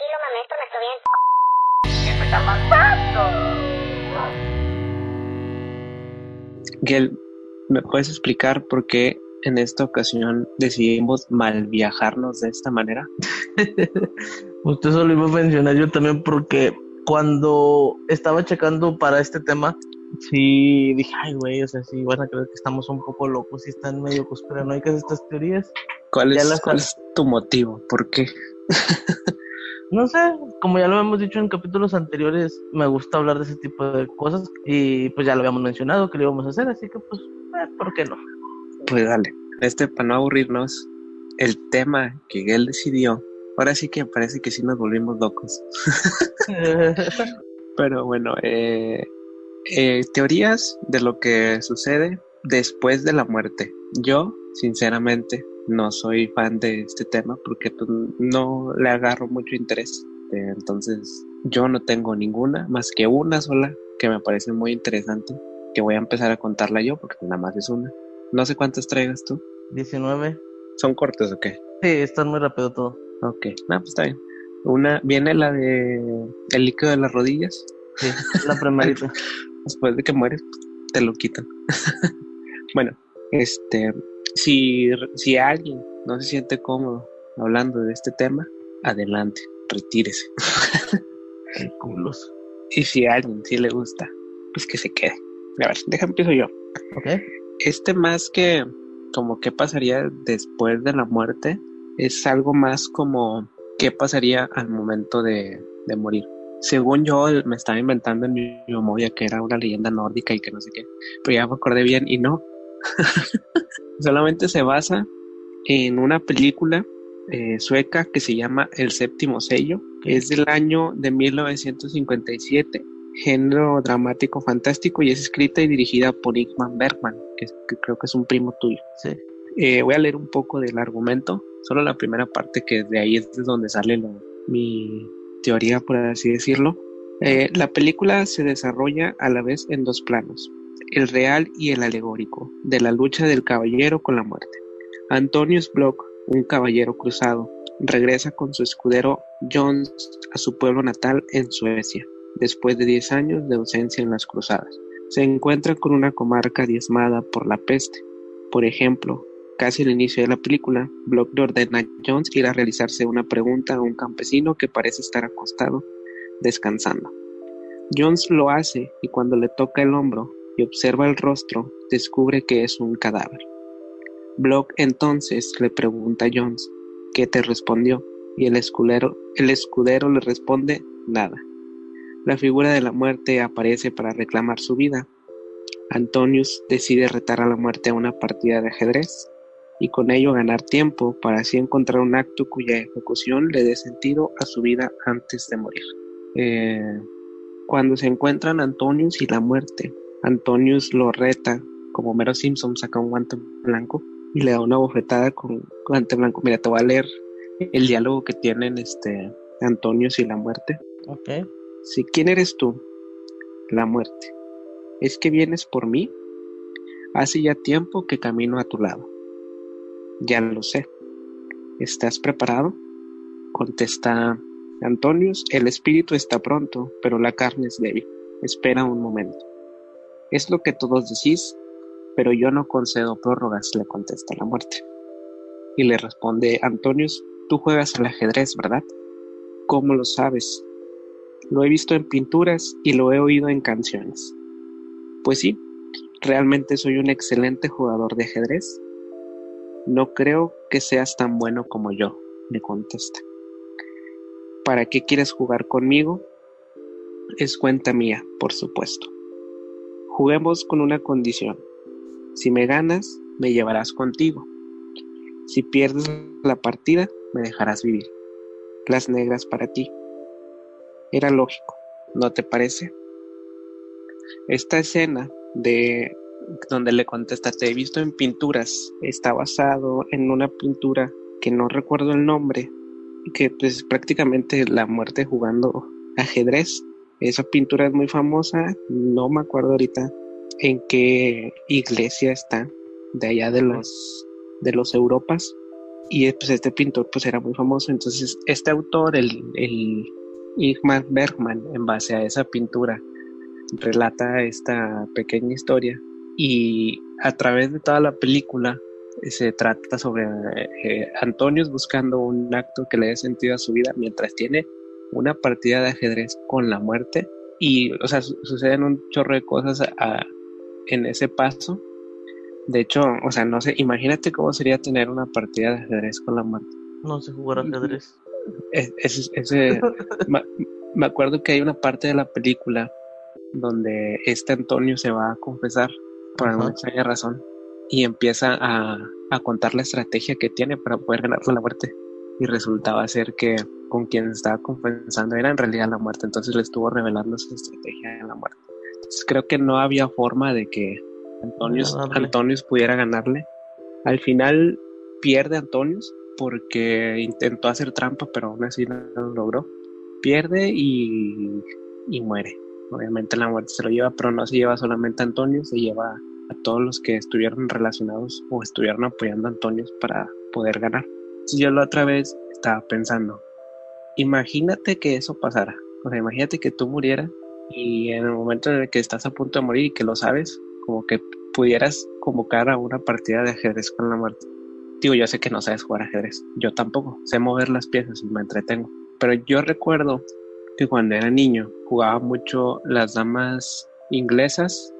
tranquilo, mamá, esto me está bien. ¿Qué me está pasando? Gel, ¿me puedes explicar por qué en esta ocasión decidimos mal viajarnos de esta manera? Usted solo iba a mencionar yo también porque cuando estaba checando para este tema, sí dije, ay, güey, o sea, sí van a creer que estamos un poco locos y están medio conspiranoicas estas teorías. ¿Cuál es, las- cuál es tu motivo? ¿Por qué? No sé, como ya lo hemos dicho en capítulos anteriores, me gusta hablar de ese tipo de cosas y pues ya lo habíamos mencionado que lo íbamos a hacer, así que pues, eh, ¿por qué no? Pues dale. Este, para no aburrirnos, el tema que él decidió, ahora sí que parece que sí nos volvimos locos. Pero bueno, eh, eh, teorías de lo que sucede después de la muerte. Yo, sinceramente, no soy fan de este tema porque pues, no le agarro mucho interés. Entonces, yo no tengo ninguna, más que una sola, que me parece muy interesante, que voy a empezar a contarla yo porque nada más es una. No sé cuántas traigas tú. 19. ¿Son cortos o qué? Sí, está muy rápido todo. Ok, no, pues está bien. Una, viene la de el líquido de las rodillas. Sí, la primerita. después de que mueres, te lo quitan. bueno, este, si, si alguien no se siente cómodo hablando de este tema, adelante, retírese. Qué culos. Y si a alguien sí le gusta, pues que se quede. A ver, deja empiezo yo. ¿Ok? Este más que como qué pasaría después de la muerte, es algo más como qué pasaría al momento de, de morir. Según yo, me estaba inventando en mi memoria que era una leyenda nórdica y que no sé qué, pero ya me acordé bien y no. Solamente se basa en una película eh, sueca que se llama El séptimo sello, es del año de 1957, género dramático fantástico y es escrita y dirigida por Ingmar Bergman, que, que creo que es un primo tuyo. Sí. Eh, voy a leer un poco del argumento, solo la primera parte que de ahí es de donde sale lo- mi teoría, por así decirlo. Eh, la película se desarrolla a la vez en dos planos, el real y el alegórico, de la lucha del caballero con la muerte. Antonius Block, un caballero cruzado, regresa con su escudero Jones a su pueblo natal en Suecia, después de 10 años de ausencia en las cruzadas. Se encuentra con una comarca diezmada por la peste. Por ejemplo, casi al inicio de la película, Block le ordena a Jones ir a realizarse una pregunta a un campesino que parece estar acostado, descansando. Jones lo hace y cuando le toca el hombro observa el rostro, descubre que es un cadáver. Block entonces le pregunta a Jones qué te respondió y el escudero, el escudero le responde nada. La figura de la muerte aparece para reclamar su vida. Antonius decide retar a la muerte a una partida de ajedrez y con ello ganar tiempo para así encontrar un acto cuya ejecución le dé sentido a su vida antes de morir. Eh, cuando se encuentran Antonius y la muerte, Antonius lo reta, como Mero Simpson saca un guante blanco y le da una bofetada con guante blanco. Mira, te voy a leer el diálogo que tienen este Antonius y la muerte. Ok. Si, ¿quién eres tú? La muerte. ¿Es que vienes por mí? Hace ya tiempo que camino a tu lado. Ya lo sé. ¿Estás preparado? Contesta Antonius, el espíritu está pronto, pero la carne es débil. Espera un momento. Es lo que todos decís, pero yo no concedo prórrogas, le contesta la muerte. Y le responde Antonius, tú juegas al ajedrez, ¿verdad? ¿Cómo lo sabes? Lo he visto en pinturas y lo he oído en canciones. Pues sí, realmente soy un excelente jugador de ajedrez. No creo que seas tan bueno como yo, le contesta. ¿Para qué quieres jugar conmigo? Es cuenta mía, por supuesto. Juguemos con una condición. Si me ganas, me llevarás contigo. Si pierdes la partida, me dejarás vivir. Las negras para ti. Era lógico, ¿no te parece? Esta escena de donde le contesta, te he visto en pinturas, está basado en una pintura que no recuerdo el nombre, que pues prácticamente la muerte jugando ajedrez. Esa pintura es muy famosa, no me acuerdo ahorita en qué iglesia está, de allá de los de los Europas, y pues este pintor pues era muy famoso. Entonces este autor, el, el Igmar Bergman, en base a esa pintura, relata esta pequeña historia. Y a través de toda la película se trata sobre eh, Antonius buscando un acto que le dé sentido a su vida mientras tiene una partida de ajedrez con la muerte y, o sea, suceden un chorro de cosas en ese paso. De hecho, o sea, no sé, imagínate cómo sería tener una partida de ajedrez con la muerte. No sé jugar ajedrez. ese, me acuerdo que hay una parte de la película donde este Antonio se va a confesar por alguna extraña razón y empieza a, a, contar la estrategia que tiene para poder ganar la muerte. Y resultaba ser que con quien estaba confesando era en realidad la muerte, entonces le estuvo revelando su estrategia en la muerte. Entonces creo que no había forma de que Antonius, Antonius pudiera ganarle. Al final pierde Antonius porque intentó hacer trampa, pero aún así no lo logró. Pierde y, y muere. Obviamente la muerte se lo lleva, pero no se lleva solamente a Antonio, se lleva a todos los que estuvieron relacionados o estuvieron apoyando a Antonio para poder ganar. Yo la otra vez estaba pensando, imagínate que eso pasara. O sea, imagínate que tú murieras y en el momento en el que estás a punto de morir y que lo sabes, como que pudieras convocar a una partida de ajedrez con la muerte. Digo, yo sé que no sabes jugar ajedrez. Yo tampoco. Sé mover las piezas y me entretengo. Pero yo recuerdo que cuando era niño jugaba mucho las damas inglesas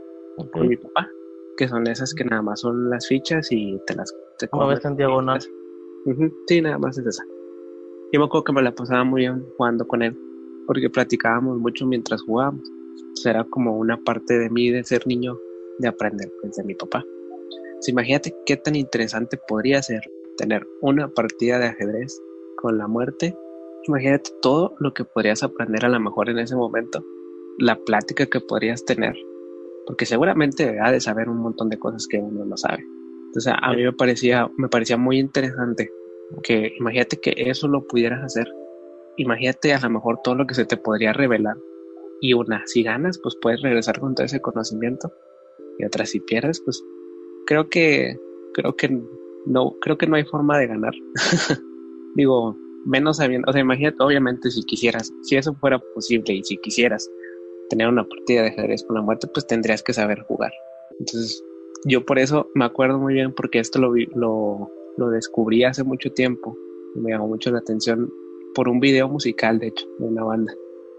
con mi papá, que son esas que nada más son las fichas y te las te en diagonal. Sí, nada más es esa. Yo me acuerdo que me la pasaba muy bien jugando con él, porque platicábamos mucho mientras jugábamos. Entonces era como una parte de mí de ser niño, de aprender pues, mi papá. imagínate qué tan interesante podría ser tener una partida de ajedrez con la muerte Imagínate todo lo que podrías aprender a lo mejor en ese momento, la plática que podrías tener, porque seguramente ha de saber un montón de cosas que uno no sabe. Entonces a mí me parecía, me parecía muy interesante que imagínate que eso lo pudieras hacer. Imagínate a lo mejor todo lo que se te podría revelar. Y una, si ganas, pues puedes regresar con todo ese conocimiento. Y otra, si pierdes, pues creo que, creo que no, creo que no hay forma de ganar. Digo, menos sabiendo, o sea, imagínate, obviamente si quisieras, si eso fuera posible y si quisieras tener una partida de ajedrez con la muerte, pues tendrías que saber jugar. Entonces, yo por eso me acuerdo muy bien porque esto lo, lo, lo descubrí hace mucho tiempo y me llamó mucho la atención por un video musical, de hecho, de una banda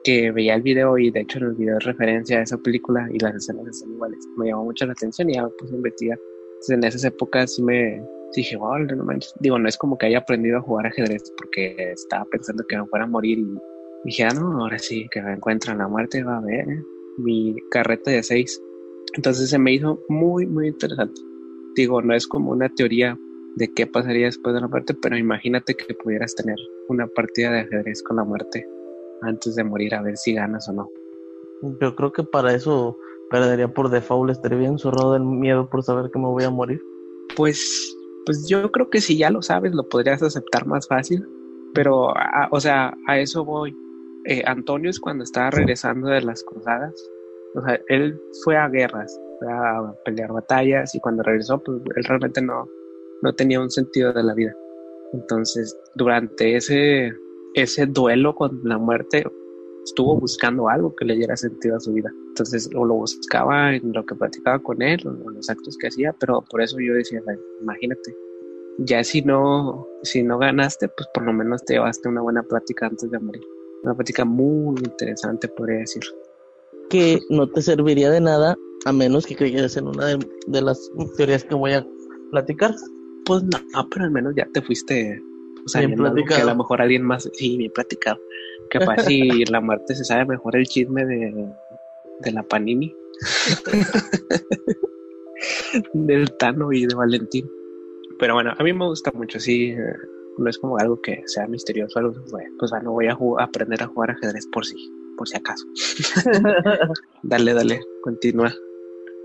que veía el video y de hecho en el video es referencia a esa película y las escenas son iguales. Me llamó mucho la atención y ya me puse a investigar. Entonces en esas épocas sí me, dije, wow, no manches. Digo, no es como que haya aprendido a jugar ajedrez porque estaba pensando que me fuera a morir y dije, ah, no, ahora sí, que me encuentran la muerte, va a ver ¿eh? mi carreta de seis. Entonces se me hizo muy, muy interesante. Digo, no es como una teoría de qué pasaría después de la muerte, pero imagínate que pudieras tener una partida de ajedrez con la muerte antes de morir a ver si ganas o no. Yo creo que para eso perdería por default, estaría bien zurrado del miedo por saber que me voy a morir. Pues pues yo creo que si ya lo sabes, lo podrías aceptar más fácil. Pero, o sea, a eso voy. Eh, Antonio es cuando estaba regresando de las cruzadas. O sea, él fue a guerras, fue a pelear batallas y cuando regresó, pues él realmente no, no tenía un sentido de la vida. Entonces, durante ese, ese duelo con la muerte, estuvo buscando algo que le diera sentido a su vida. Entonces, o lo buscaba en lo que platicaba con él, o en los actos que hacía, pero por eso yo decía, imagínate, ya si no, si no ganaste, pues por lo menos te llevaste una buena plática antes de morir. Una plática muy interesante, podría decir. Que no te serviría de nada a menos que creyeras en una de, las teorías que voy a platicar. Pues no, pero al menos ya te fuiste o sea, que a lo mejor alguien más, sí, bien platicado. Capaz si la muerte se sabe mejor el chisme de, de la Panini. del Tano y de Valentín. Pero bueno, a mí me gusta mucho, sí. Eh, no es como algo que sea misterioso, algo pues no voy a, aprender a jugar ajedrez por si, por si acaso. dale, dale, continúa.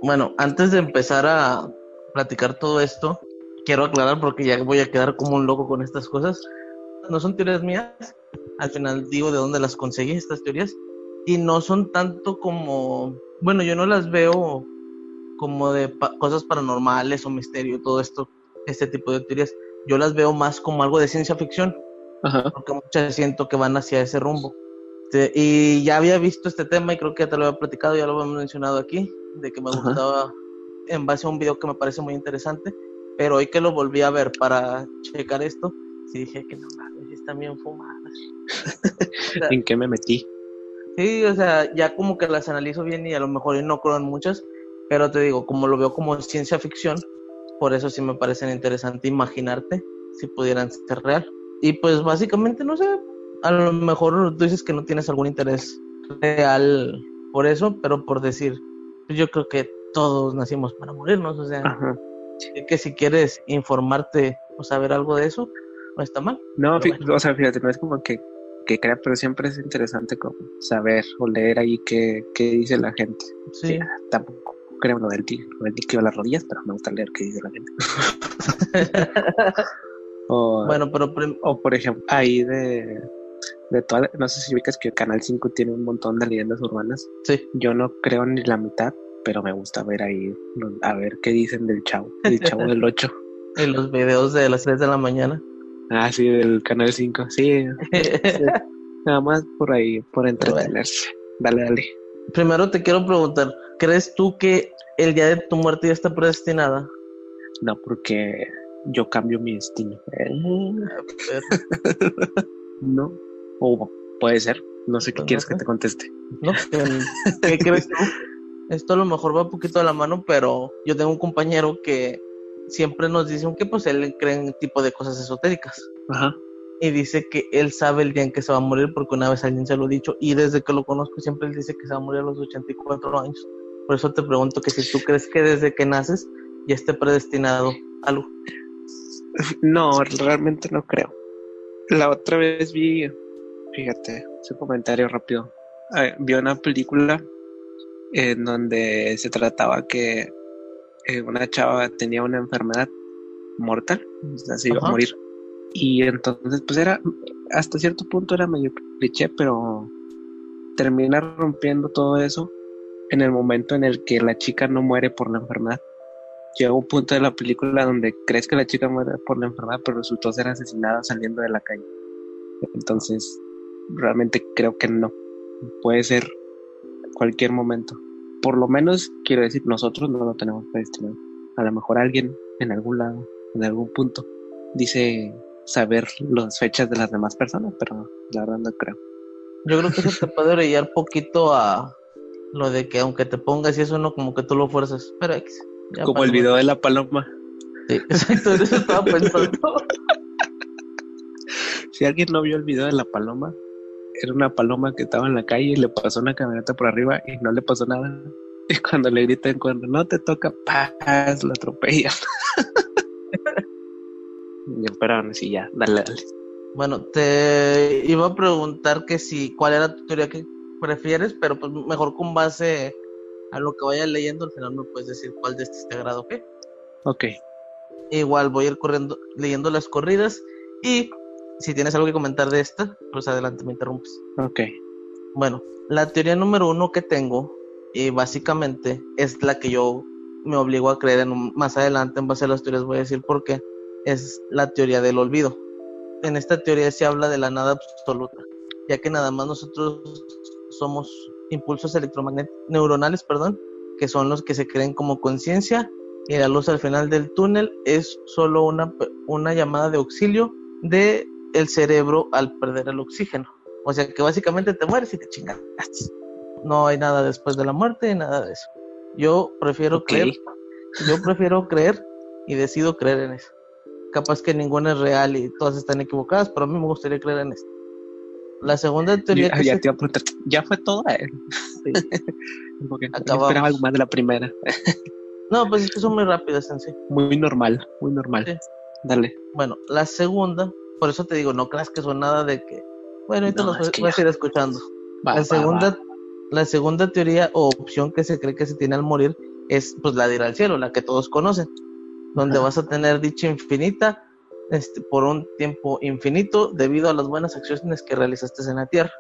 Bueno, antes de empezar a platicar todo esto, quiero aclarar porque ya voy a quedar como un loco con estas cosas. No son teorías mías, al final digo de dónde las conseguí estas teorías y no son tanto como, bueno, yo no las veo como de cosas paranormales o misterio, todo esto, este tipo de teorías. yo las veo más como algo de ciencia ficción, Ajá. porque muchas siento que van hacia ese rumbo. Este, y ya había visto este tema y creo que ya te lo había platicado, ya lo habíamos mencionado aquí, de que me Ajá. gustaba en base a un video que me parece muy interesante, pero hoy que lo volví a ver para checar esto, sí dije que no mames, están bien fumadas. O sea, ¿En qué me metí? Sí, o sea, ya como que las analizo bien y a lo mejor no creo en muchas, pero te digo, como lo veo como ciencia ficción, por eso sí me parecen interesante imaginarte si pudieran ser real. Y pues básicamente, no sé, a lo mejor tú dices que no tienes algún interés real por eso, pero por decir, pues yo creo que todos nacimos para morirnos, o sea, Ajá. que si quieres informarte o saber algo de eso, no está mal. No, o sea, fíjate, no es como que, que crea, pero siempre es interesante como saber o leer ahí qué, qué dice la gente. Sí, Tampoco creo lo del tigre, lo del a las rodillas, pero me gusta leer qué dice la gente. o, bueno, pero o por ejemplo, ahí de, de toda, no sé si ubicas que Canal 5 tiene un montón de leyendas urbanas. sí, Yo no creo ni la mitad, pero me gusta ver ahí, a ver qué dicen del chavo, del chavo del 8. en los videos de las 3 de la mañana. Ah, sí, del Canal 5, sí, sí. Nada más por ahí, por entretenerse. Dale, dale. Primero te quiero preguntar, ¿crees tú que el día de tu muerte ya está predestinada? No, porque yo cambio mi destino. No. O puede ser. No sé qué Pues no quieres sé. que te conteste. ¿No? ¿Qué, qué crees tú? Esto a lo mejor va un poquito a la mano, pero yo tengo un compañero que siempre nos dice que pues él cree en tipo de cosas esotéricas. Ajá. Y dice que él sabe el día en que se va a morir porque una vez alguien se lo ha dicho y desde que lo conozco siempre él dice que se va a morir a los 84 años. Por eso te pregunto que si tú crees que desde que naces ya esté predestinado algo. No, realmente no creo. La otra vez vi, fíjate, ese comentario rápido. Eh, vi una película en donde se trataba que eh, una chava tenía una enfermedad mortal, o sea, se iba Ajá. a morir. Y entonces, pues era, hasta cierto punto era medio cliché, pero termina rompiendo todo eso en el momento en el que la chica no muere por la enfermedad. Llega un punto de la película donde crees que la chica muere por la enfermedad, pero resultó ser asesinada saliendo de la calle. Entonces, realmente creo que no. Puede ser cualquier momento. Por lo menos, quiero decir, nosotros no lo tenemos predestinado. A lo mejor alguien en algún lado, en algún punto, dice saber las fechas de las demás personas, pero la verdad no creo. Yo creo que eso te puede orillar poquito a lo de que aunque te pongas y eso no como que tú lo fuerzas. Pero X, ya Como el video de la paloma. Sí, exacto, eso estaba pensando. Si alguien no vio el video de la paloma, era una paloma que estaba en la calle y le pasó una camioneta por arriba y no le pasó nada. Y cuando le gritan, cuando no te toca paz, lo atropellan. y esperaron así ya, dale, dale. Bueno, te iba a preguntar que si cuál era tu teoría que prefieres, pero pues mejor con base a lo que vayas leyendo, al final me puedes decir cuál de estos te agrada o qué. Ok, Igual voy a ir corriendo, leyendo las corridas y si tienes algo que comentar de esta, pues adelante, me interrumpes. ok. Bueno, la teoría número uno que tengo, y básicamente es la que yo me obligo a creer en un- más adelante, en base a las teorías voy a decir por qué, es la teoría del olvido. En esta teoría se habla de la nada absoluta, ya que nada más nosotros somos impulsos electromagnéticos, neuronales, perdón, que son los que se creen como conciencia, y la luz al final del túnel es solo una, una llamada de auxilio de el cerebro al perder el oxígeno. O sea que básicamente te mueres y te chingaste. No hay nada después de la muerte, nada de eso. Yo prefiero Ok. creer, yo prefiero creer y decido creer en eso. Capaz que ninguna es real y todas están equivocadas, pero a mí me gustaría creer en esto. La segunda teoría Ya, que ya se- te iba a preguntar, ¿ya fue todo? Eh, Sí. Porque esperaba algo más de la primera. No, pues es que son muy rápidas en sí. Muy normal, muy normal. Sí. Dale. Bueno, la segunda, por eso te digo, no creas que son nada de que. Bueno, ahorita No, los es que vas a ir escuchando. Va, la va, segunda, va. la segunda teoría o opción que se cree que se tiene al morir es pues la de ir al cielo, la que todos conocen, donde Ajá. vas a tener dicha infinita este, por un tiempo infinito debido a las buenas acciones que realizaste en la tierra.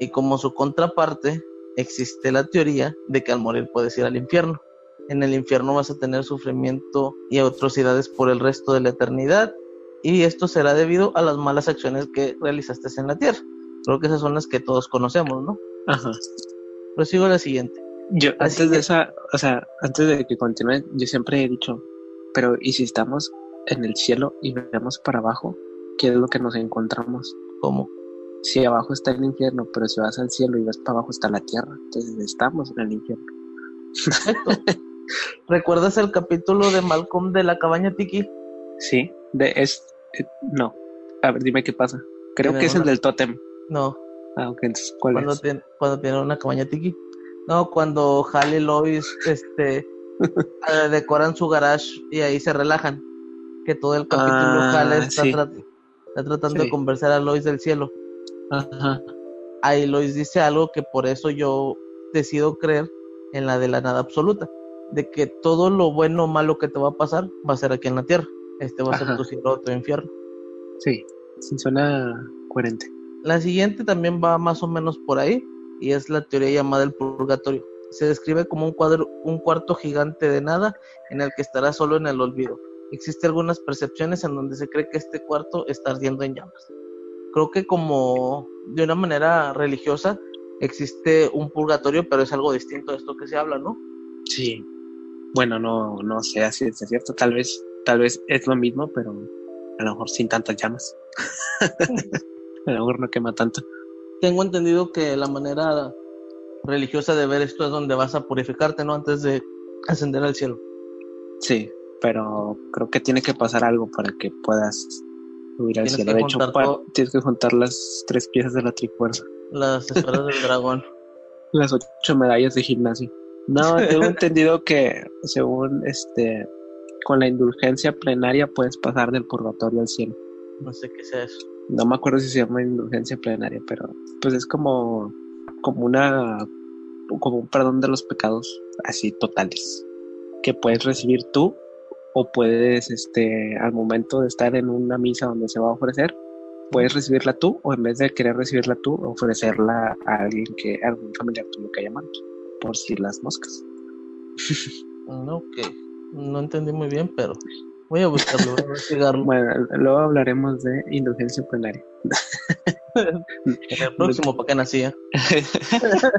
Y como su contraparte, existe la teoría de que al morir puedes ir al infierno. En el infierno vas a tener sufrimiento y atrocidades por el resto de la eternidad y esto será debido a las malas acciones que realizaste en la tierra. Creo que esas son las que todos conocemos, ¿no? Ajá. Prosigo a la siguiente. Yo, Así antes de esa, o sea, antes de que continúe, yo siempre he dicho, pero ¿y si estamos en el cielo y vemos para abajo? ¿Qué es lo que nos encontramos? ¿Cómo? Si abajo está el infierno, pero si vas al cielo y ves para abajo está la tierra, entonces estamos en el infierno. Perfecto. ¿Recuerdas el capítulo de Malcolm de la cabaña Tiki? Sí, de es, eh, no. A ver, dime qué pasa. Creo que es el del tótem. No, Ah, ok, entonces, ¿cuál cuando, es? cuando tiene una cabaña Tiki. No, cuando Hal y Lois este, eh, decoran su garage y ahí se relajan. Que todo el capítulo Ah, Hal está, sí. trat- está tratando Sí. de convencer a Lois del cielo. Ajá. ahí Lois dice algo que por eso yo decido creer en la de la nada absoluta, de que todo lo bueno o malo que te va a pasar va a ser aquí en la tierra. Este va a ser tu cielo o tu infierno. Sí, suena coherente. La siguiente también va más o menos por ahí y es la teoría llamada el purgatorio. Se describe como un cuadro, un cuarto gigante de nada en el que estará solo en el olvido. Existen algunas percepciones en donde se cree que este cuarto está ardiendo en llamas. Creo que como de una manera religiosa existe un purgatorio, pero es algo distinto a esto que se habla, ¿no? Sí. Bueno, no, no sé si es cierto. Tal vez, tal vez es lo mismo, pero a lo mejor sin tantas llamas. a lo mejor no quema tanto. Tengo entendido que la manera religiosa de ver esto es donde vas a purificarte, ¿no? Antes de ascender al cielo. Sí, pero creo que tiene que pasar algo para que puedas subir al cielo. De hecho, todo. tienes que juntar las tres piezas de la trifuerza, Las esferas del dragón. las ocho medallas de gimnasio. No, tengo entendido que según este, con la indulgencia plenaria puedes pasar del purgatorio al cielo. No sé qué sea eso. no me acuerdo si se llama indulgencia plenaria, pero pues es como, como una, como un perdón de los pecados así totales, que puedes recibir tú o puedes, este, al momento de estar en una misa donde se va a ofrecer, puedes recibirla tú o en vez de querer recibirla tú, ofrecerla a alguien que, a algún familiar tuyo que haya muerto, por si las moscas. No, ok. No entendí muy bien, pero voy a buscarlo, voy a investigarlo. Bueno, luego hablaremos de indulgencia plenaria. En el próximo, ¿para nacía?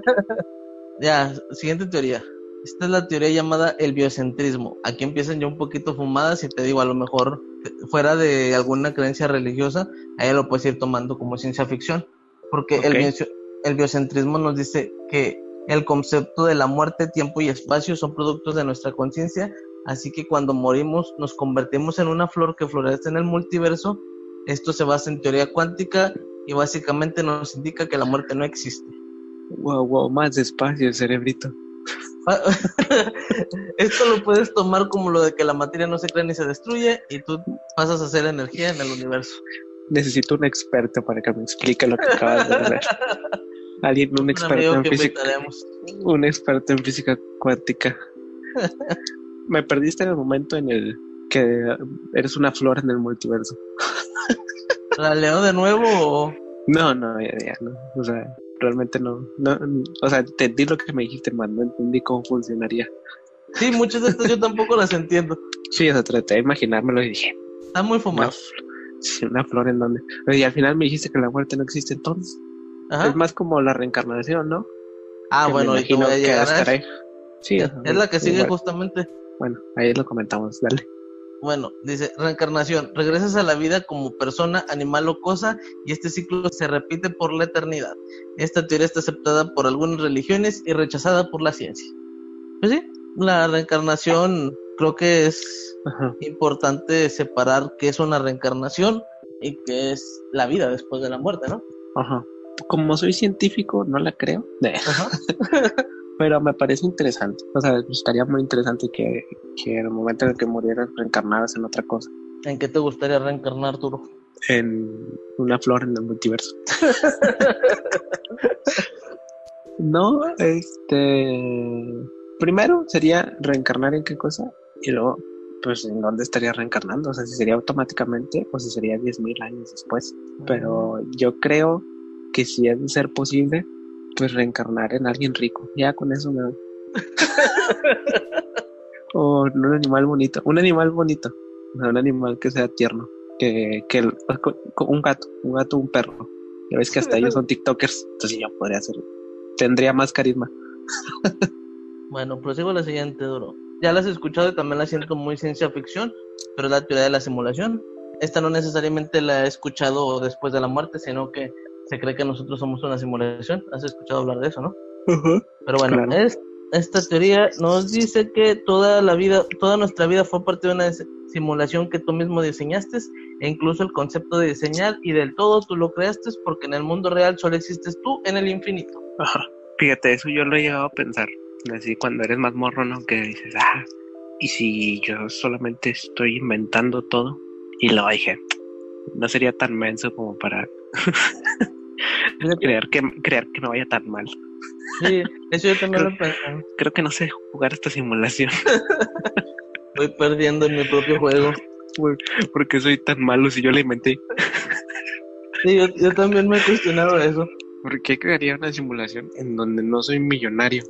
Ya, siguiente teoría. Esta es la teoría llamada el biocentrismo. Aquí empiezan ya un poquito fumadas y te digo, a lo mejor eh, fuera de alguna creencia religiosa, ahí lo puedes ir tomando como ciencia ficción. Porque el, bio- el biocentrismo nos dice que el concepto de la muerte, tiempo y espacio son productos de nuestra conciencia, así que cuando morimos nos convertimos en una flor que florece en el multiverso. Esto se basa en teoría cuántica y básicamente nos indica que la muerte no existe. Wow, wow, más despacio, cerebrito. Esto lo puedes tomar como lo de que la materia no se crea ni se destruye y tú pasas a ser energía en el universo. Necesito un experto para que me explique lo que acabas de hacer. Alguien, un experto en física, invitaremos. un experto en física cuántica. Me perdiste en el momento en el que eres una flor en el multiverso. ¿La leo de nuevo o...? No, no, ya, ya, no. O sea, realmente no, no. O sea, entendí lo que me dijiste, man. No entendí cómo funcionaría. Sí, muchas de estas yo tampoco las entiendo. Sí, o sea, traté de imaginármelo y dije, Está muy una, fumado. fl- sí, una flor en donde. Y al final me dijiste que la muerte no existe entonces. Ajá. Es más como la reencarnación, ¿no? Ah, Que bueno, y imagino voy a llegar. Sí, Es la que sigue igual. justamente. Bueno, ahí lo comentamos, dale. Bueno, dice, reencarnación. Regresas a la vida como persona, animal o cosa y este ciclo se repite por la eternidad. Esta teoría está aceptada por algunas religiones y rechazada por la ciencia. Pues sí, la reencarnación creo que es Ajá. importante separar qué es una reencarnación y qué es la vida después de la muerte, ¿no? Ajá. Como soy científico, no la creo. Ajá. Pero me parece interesante. O sea, estaría muy interesante que, que en el momento en el que murieras reencarnaras en otra cosa. ¿En qué te gustaría reencarnar, Arturo? En una flor en el multiverso. no, este. Primero sería reencarnar en qué cosa. Y luego, pues, ¿en dónde estaría reencarnando? O sea, si sería automáticamente o si sería 10.000 años después. Pero yo creo que si es de ser posible, pues reencarnar en alguien rico. Ya con eso me doy. o en un animal bonito. Un animal bonito. Un animal que sea tierno. que, que el- un gato, un gato, un perro. Ya ves que hasta ellos son TikTokers, entonces yo podría hacerlo. Tendría más carisma. Bueno, prosigo la siguiente, Duro. Ya las he escuchado y también la siento muy ciencia ficción, pero es la teoría de la simulación. Esta no necesariamente la he escuchado después de la muerte, sino que se cree que nosotros somos una simulación. ¿Has escuchado hablar de eso, no? Pero bueno, Claro. es- esta teoría nos dice que toda la vida, toda nuestra vida fue parte de una simulación que tú mismo diseñaste, e incluso el concepto de diseñar y del todo tú lo creaste porque en el mundo real solo existes tú en el infinito. Ajá. Fíjate, eso yo lo he llegado a pensar. Así cuando eres más morro, ¿no? Que dices, ah, ¿y si yo solamente estoy inventando todo? Y luego dije, no sería tan menso como para creer que, creer que me vaya tan mal. Sí, eso yo también lo he pensado. Creo que no sé jugar esta simulación Voy perdiendo en mi propio juego. porque soy tan malo si yo la inventé. Sí, yo, yo también me he cuestionado eso. ¿Por qué crearía una simulación en donde no soy millonario?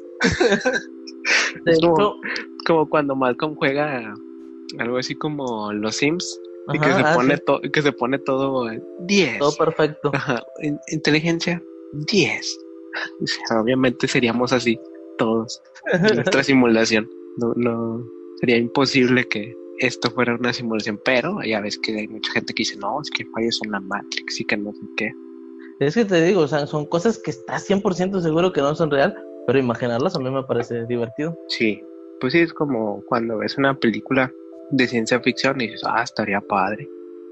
Es como- Como cuando Malcolm juega algo así como los Sims y que se ah, pone sí, que se pone todo eh, 10. todo perfecto. Ajá, in- inteligencia 10. O sea, obviamente seríamos así todos en nuestra simulación. No, no sería imposible que esto fuera una simulación, pero ya ves que hay mucha gente que dice, no, es que fallas en la Matrix y que no sé qué. Es que te digo, o sea, son cosas que estás 100% seguro que no son real, pero imaginarlas a mí me parece divertido. Sí, pues sí, es como cuando ves una película de ciencia ficción y dices, ah, estaría padre.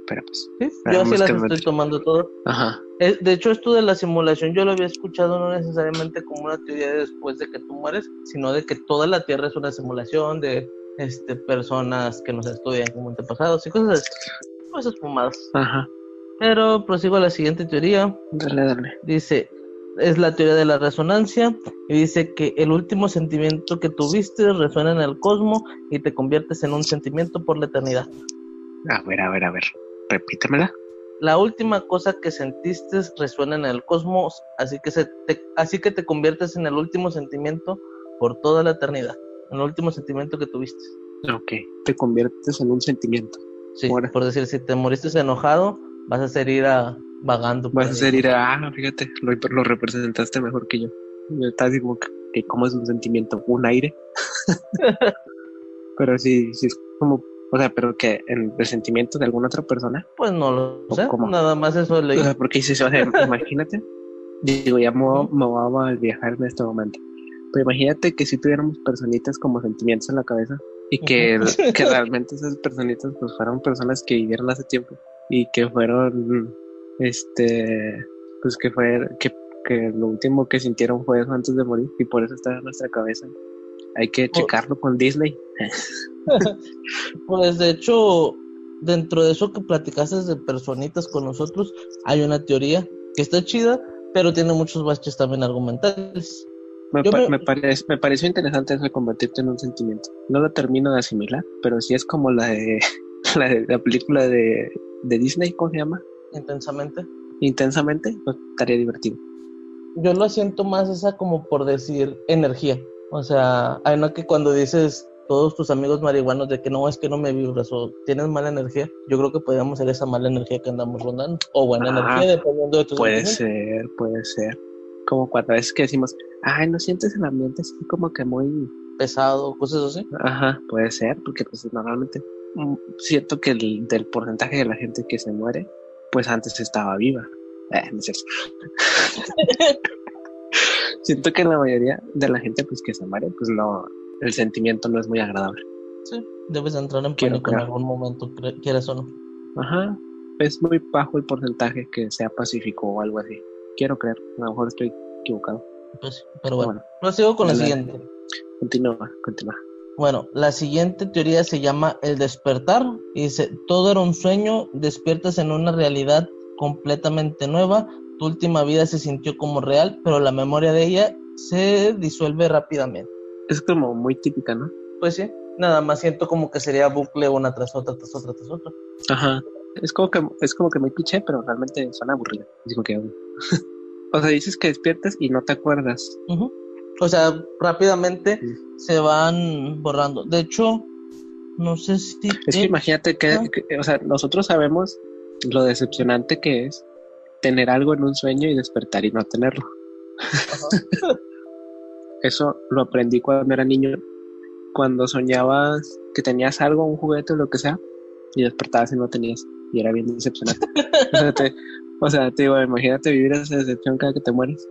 Pero pues, Sí, yo así más las estoy tomando todo. ajá, Eh, De hecho, esto de la simulación yo lo había escuchado no necesariamente como una teoría de después de que tú mueres, sino de que toda la Tierra es una simulación de este, personas que nos estudian como antepasados y cosas así. Cosas fumadas. ajá, Pero prosigo a la siguiente teoría. dale, dale. Dice, es la teoría de la resonancia y dice que el último sentimiento que tuviste resuena en el cosmos y te conviertes en un sentimiento por la eternidad. A ver, a ver, a ver, repítemela. La última cosa que sentiste resuena en el cosmos, así que, se te, así que te conviertes en el último sentimiento por toda la eternidad, en el último sentimiento que tuviste. Ok, te conviertes en un sentimiento. Sí, Ahora. por decir, si te moriste enojado, vas a seguir a, vagando. Vas a ahí. ser ir a, ah, fíjate, lo, lo representaste mejor que yo. Yo estaba así como que, que ¿cómo es un sentimiento? ¿Un aire? pero sí, sí es como, o sea, pero que en el sentimiento de alguna otra persona. Pues no lo sé, ¿Cómo? nada más eso leí. O sea, porque o sea, imagínate, digo, ya me voy- me voy a viajar en este momento. Pero imagínate que si tuviéramos personitas como sentimientos en la cabeza y que, que realmente esas personitas pues fueron personas que vivieron hace tiempo y que fueron, este, pues que fue, que, que lo último que sintieron fue eso antes de morir y por eso está en nuestra cabeza. Hay que checarlo con Disney. Pues de hecho, dentro de eso que platicaste de personitas con nosotros, hay una teoría que está chida, pero tiene muchos baches también argumentales. Me, Yo pa- me- me parece, me pareció interesante eso de convertirte en un sentimiento. No lo termino de asimilar, pero sí es como la de la, de- la película de, de Disney, ¿cómo se llama? Intensamente. Intensamente, pues estaría divertido. Yo lo siento más esa como por decir energía. O sea, hay no que cuando dices todos tus amigos marihuanos de que no, es que no me vibras o tienes mala energía, yo creo que podríamos ser esa mala energía que andamos rondando. O buena Ah, energía, dependiendo de tus Puede ser, puede ser. Como cuando a veces que decimos, ay, no sientes el ambiente así como que muy... Pesado, cosas así. Ajá, puede ser, porque pues normalmente mm, siento que el, del porcentaje de la gente que se muere, pues antes estaba viva. Eh, no es cierto. siento que la mayoría de la gente pues que se muere, pues no, el sentimiento no es muy agradable. Sí, debes entrar en pánico en algún momento, quieras o no. Ajá, es muy bajo el porcentaje que sea pacífico o algo así. Quiero creer, a lo mejor estoy equivocado. Pues, pero bueno, Bueno, prosigo con la siguiente. continúa, continúa. Bueno, la siguiente teoría se llama el despertar y dice, todo era un sueño, despiertas en una realidad completamente nueva, tu última vida se sintió como real, pero la memoria de ella se disuelve rápidamente. Es como muy típica, ¿no? Pues sí, nada más siento como que sería bucle una tras otra, tras otra, tras otra. Ajá. Es como que es como que muy cliché, pero realmente suena aburrido. Es como que o sea, dices que despiertas y no te acuerdas. O sea, rápidamente se van borrando. De hecho, No sé si. Es que imagínate que, ah. que- o sea, nosotros sabemos lo decepcionante que es tener algo en un sueño y despertar y no tenerlo. Eso lo aprendí cuando era niño, cuando soñabas que tenías algo, un juguete o lo que sea, y despertabas y no tenías, y era bien decepcionante. o, sea, te, o sea, te digo, imagínate vivir esa decepción cada que te mueres.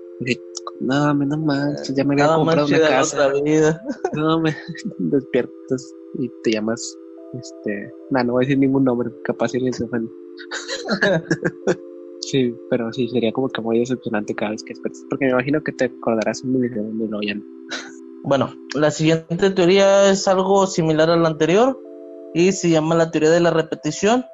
No, no manches, ya me había Nada comprado una casa. vida. No, me despiertas y te llamas, este, no, no voy a decir ningún nombre, capaz alguien se sí, pero sí, sería como que muy decepcionante cada vez que despiertas, porque me imagino que te acordarás un milisegundo y luego ya no. Bueno, la siguiente teoría es algo similar a la anterior y se llama la teoría de la repetición.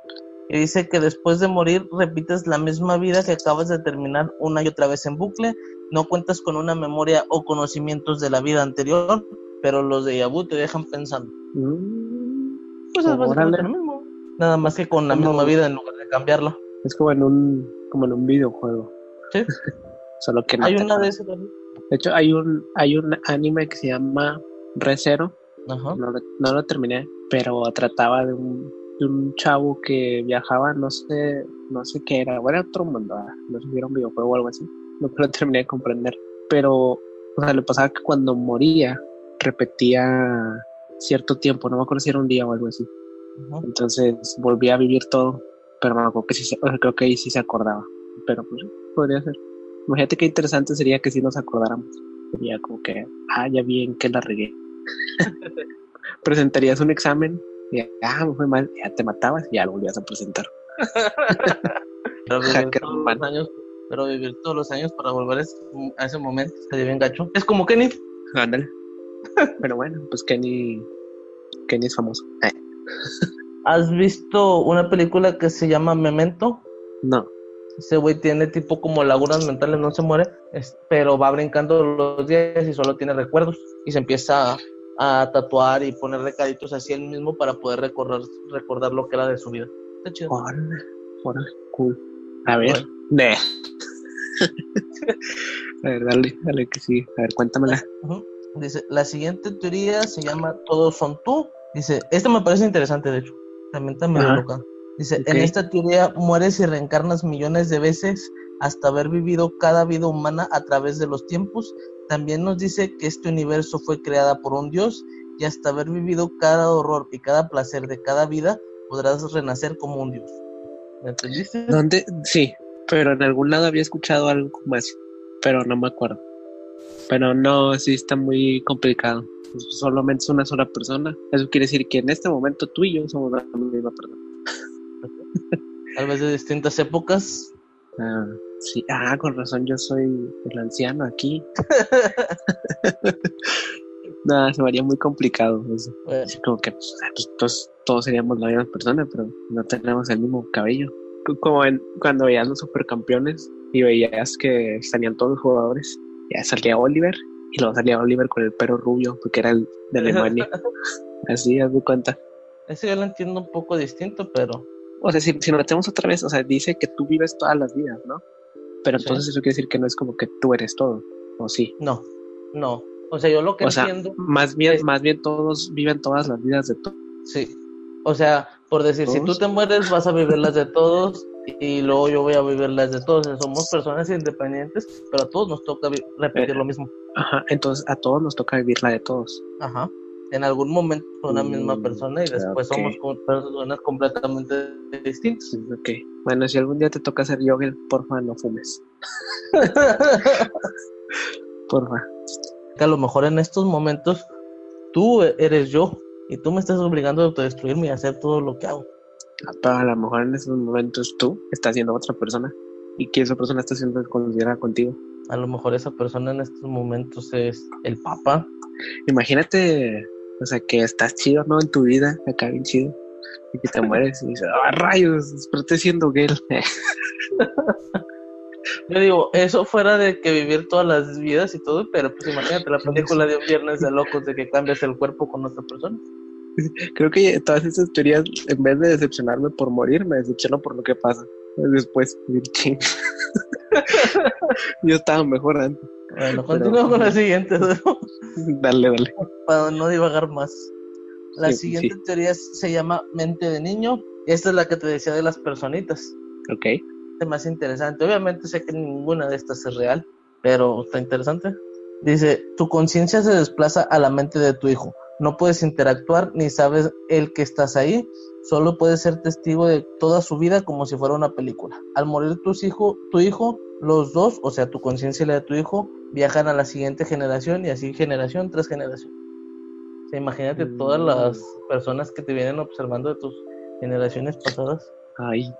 Y dice que después de morir repites la misma vida que acabas de terminar una y otra vez en bucle. No cuentas con una memoria o conocimientos de la vida anterior, pero los de Yabu te dejan pensando. Mm, Pues es básicamente Órale. lo mismo. Nada más que con la Como- misma vida en lugar de cambiarla. Es como en un, como en un videojuego, Sí, solo que no hay una de esas también. De hecho, hay un, hay un anime que se llama ReZero, Ajá. no lo, no lo terminé, pero trataba de un, de un chavo que viajaba, no sé, no sé qué era, era otro mundo, ah, no sé si era un videojuego o algo así, no lo terminé de comprender, pero, o sea, le pasaba que cuando moría, repetía cierto tiempo, no me acuerdo si era un día o algo así, Ajá. entonces volvía a vivir todo, pero me acuerdo que sí, o sea, creo que ahí sí se acordaba, pero pues sí, podría ser. Imagínate qué interesante sería que si nos acordáramos. Sería como que, ah, ya vi en qué la regué. Presentarías un examen y, ah, me fue mal, ya te matabas y ya lo volvías a presentar. Pero vivir, todos los años, pero vivir todos los años para volver a ese, a ese momento estaría bien gacho. Es como Kenny. Ándale. Pero bueno, pues Kenny, Kenny es famoso. Eh, ¿Has visto una película que se llama Memento? no, Ese güey tiene tipo como lagunas mentales, no se muere, es- pero va brincando los días y solo tiene recuerdos. Y se empieza a, tatuar y poner recaditos así él mismo para poder recordar, recordar lo que era de su vida. Está chido. órale, órale, cool. A ver, ne. A ver, dale, dale que sí. A ver, cuéntamela. Dice, la siguiente teoría se llama Todos son tú. Dice, esta me parece interesante, de hecho. También está medio Ajá. loca. Dice, en esta teoría mueres y reencarnas millones de veces hasta haber vivido cada vida humana a través de los tiempos. También nos dice que este universo fue creada por un dios y hasta haber vivido cada horror y cada placer de cada vida podrás renacer como un dios. ¿Me entendiste? ¿Dónde? Sí, pero en algún lado había escuchado algo más, pero no me acuerdo. Pero no, sí está muy complicado. Solamente es una sola persona. Eso quiere decir que en este momento tú y yo somos la misma persona. Tal vez de distintas épocas. Ah, sí, ah, con razón, yo soy el anciano aquí. Nada, se me haría muy complicado eso. Bueno, Así como que pues, todos, todos seríamos la misma persona, pero no tenemos el mismo cabello. Como en, cuando veías los supercampeones y veías que salían todos los jugadores, ya salía Oliver y luego salía Oliver con el pelo rubio porque era el de Alemania. Así, haz de cuenta. Eso yo lo entiendo un poco distinto, pero O sea, si, si nos metemos otra vez, o sea, dice que tú vives todas las vidas, ¿no? Pero Sí. entonces eso quiere decir que no es como que tú eres todo, ¿o sí? no, no. O sea, yo lo que O sea, entiendo, más bien, es- más bien todos viven todas las vidas de todos. sí. O sea, por decir, si tú te mueres, vas a vivir las de todos y luego yo voy a vivir las de todos. O sea, somos personas independientes, pero a todos nos toca repetir Eh. lo mismo. Ajá, entonces a todos nos toca vivir la de todos. Ajá. En algún momento una misma Mm, persona y después somos personas completamente distintas. Ok. Bueno, si algún día te toca hacer yoga, porfa, no fumes. Porfa. que a lo mejor en estos momentos tú eres yo y tú me estás obligando a autodestruirme y a hacer todo lo que hago. Pero a lo mejor en esos momentos tú estás siendo otra persona y que esa persona está siendo considerada contigo. A lo mejor esa persona en estos momentos es el Papa. Imagínate, o sea, que estás chido, ¿no? En tu vida, acá bien chido. Y que te mueres y dices, ¡ah, rayos! Desperté siendo gay. Yo digo, eso fuera de que vivir todas las vidas y todo, pero pues imagínate la película de un viernes de locos de que cambias el cuerpo con otra persona. Creo que todas esas teorías, en vez de decepcionarme por morir, me decepciono por lo que pasa. Después, ching. Yo estaba mejor antes. Bueno, continúo con la siguiente, Dale, dale. para no divagar más. La Sí, siguiente sí. teoría se llama mente de niño. Esta es la que te decía de las personitas. Ok. Es más interesante. Obviamente sé que ninguna de estas es real, pero está interesante. Dice, tu conciencia se desplaza a la mente de tu hijo. No puedes interactuar ni sabes el que estás ahí. Solo puedes ser testigo de toda su vida como si fuera una película. Al morir tus hijo, tu hijo, los dos, o sea, tu conciencia y la de tu hijo, viajan a la siguiente generación y así generación tras generación. O sea, imagínate Mm. todas las personas que te vienen observando de tus generaciones pasadas. Ay.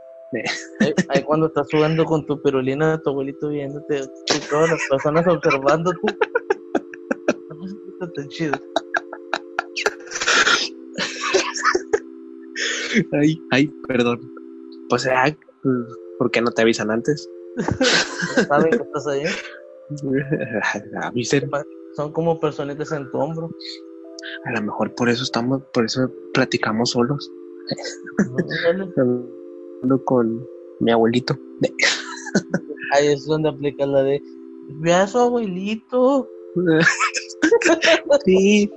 Ahí, ahí cuando estás jugando con tu perulina, tu abuelito viéndote, y todas las personas observándote. No si está tan chido. Ay, ay, perdón. Pues, ah, ¿por qué no te avisan antes? Saben que estás ahí. Avisen. Son como personitas en tu hombro. A lo mejor por eso estamos, por eso platicamos solos. Hablando con mi abuelito. Ahí es donde aplica la de ve a su abuelito. Sí,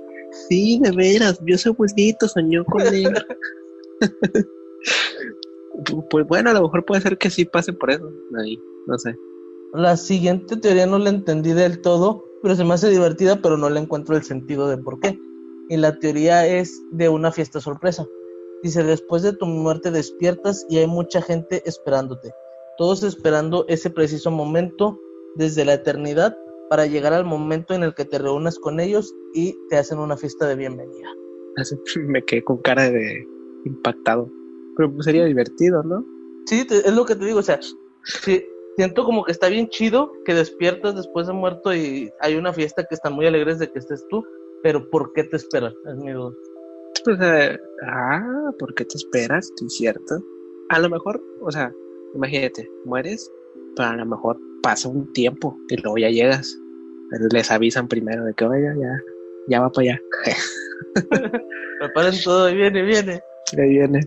sí, de veras, vio a su abuelito, soñó con él. Pues bueno, a lo mejor puede ser que sí pase por eso. Ahí, no sé. La siguiente teoría no la entendí del todo, pero se me hace divertida, pero no le encuentro el sentido de por qué. Y la teoría es de una fiesta sorpresa. Dice, después de tu muerte despiertas y hay mucha gente esperándote. Todos esperando ese preciso momento desde la eternidad para llegar al momento en el que te reúnas con ellos y te hacen una fiesta de bienvenida. Me quedé con cara de impactado. Pero pues sería divertido, ¿no? Sí, te- es lo que te digo, o sea, sí, siento como que está bien chido que despiertas después de muerto y hay una fiesta que están muy alegres de que estés tú, pero ¿por qué te esperan? Es mi duda. Pues, eh, ah, ¿por qué te esperas? ¿Sí, cierto? A lo mejor, o sea, imagínate, mueres, pero a lo mejor pasa un tiempo y luego ya llegas. Les avisan primero de que, oiga, ya, ya va para allá. Preparen todo y viene, viene. Ahí viene.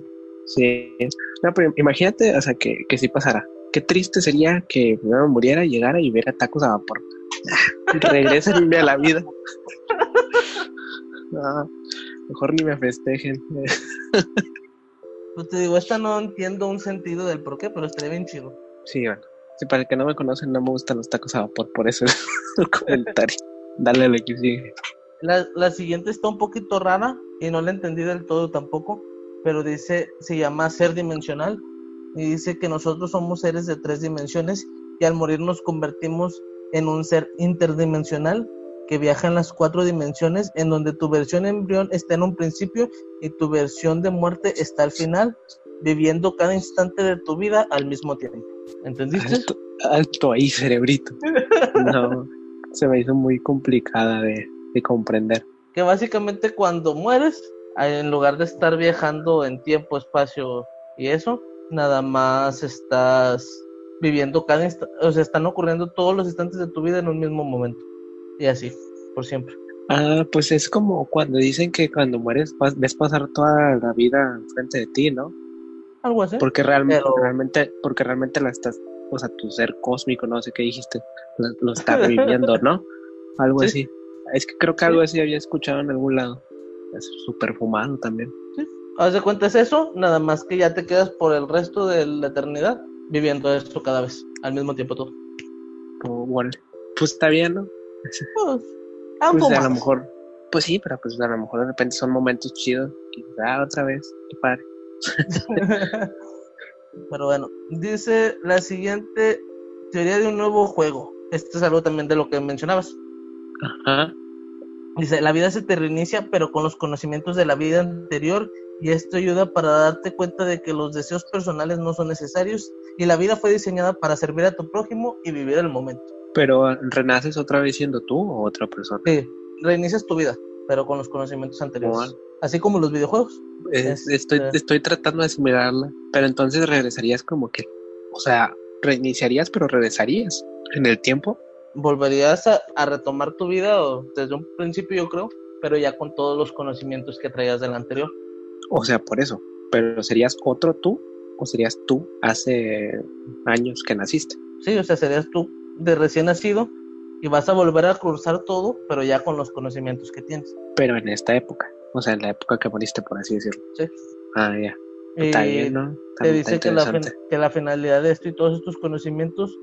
Sí. No, pero imagínate, o sea, que, que sí pasara. Qué triste sería que primero muriera, llegara y viera tacos a vapor. Regrésenme a la vida. No, mejor ni me festejen. Pues te digo, esta no entiendo un sentido del por qué, pero estaría bien chido. Sí, bueno. Sí, para el que no me conocen, no me gustan los tacos a vapor, por eso es el comentario. Dale lo que sigue. La, la siguiente está un poquito rara y no la entendí del todo tampoco, pero dice, se llama ser dimensional y dice que nosotros somos seres de tres dimensiones y al morir nos convertimos en un ser interdimensional que viaja en las cuatro dimensiones en donde tu versión embrión está en un principio y tu versión de muerte está al final, viviendo cada instante de tu vida al mismo tiempo. ¿Entendiste? Alto, alto ahí, cerebrito. No, se me hizo muy complicada de, de comprender. que básicamente cuando mueres, en lugar de estar viajando en tiempo, espacio y eso, nada más estás viviendo cada instante, o sea, están ocurriendo todos los instantes de tu vida en un mismo momento. Y así, por siempre. Ah, pues es como cuando dicen que cuando mueres pas- ves pasar toda la vida frente de ti, ¿no? Algo así. Porque realmente, Pero- realmente, porque realmente la estás, o sea, tu ser cósmico, no sé qué dijiste, lo, lo está viviendo, ¿no? Algo Sí. así. Es que creo que algo así había escuchado en algún lado. Es súper fumado también. Haz de cuenta es eso, nada más que ya te quedas por el resto de la eternidad viviendo esto cada vez, al mismo tiempo todo. Como, bueno, pues está bien, ¿no? Pues, Pues a lo mejor, pues sí, pero pues a lo mejor de repente son momentos chidos. Y, ah, otra vez, qué padre. Pero bueno, dice la siguiente teoría de un nuevo juego. Esto es algo también de lo que mencionabas. Ajá. Dice, la vida se te reinicia, pero con los conocimientos de la vida anterior, y esto ayuda para darte cuenta de que los deseos personales no son necesarios, y la vida fue diseñada para servir a tu prójimo y vivir el momento. Pero renaces otra vez siendo tú o otra persona. Sí, reinicias tu vida, pero con los conocimientos anteriores. Así como los videojuegos. Es- Este- estoy, estoy tratando de asimilarla. Pero entonces regresarías como que, o sea, reiniciarías, pero regresarías en el tiempo. Volverías a, a retomar tu vida o desde un principio, yo creo, pero ya con todos los conocimientos que traías del anterior. O sea, por eso. Pero serías otro tú o serías tú hace años que naciste. Sí, o sea, serías tú de recién nacido y vas a volver a cruzar todo, pero ya con los conocimientos que tienes. Pero en esta época. O sea, en la época que moriste, por así decirlo. Sí. Ah, ya. Está Eh, bien, ¿no? Está- te dice la, que la finalidad de esto y todos estos conocimientos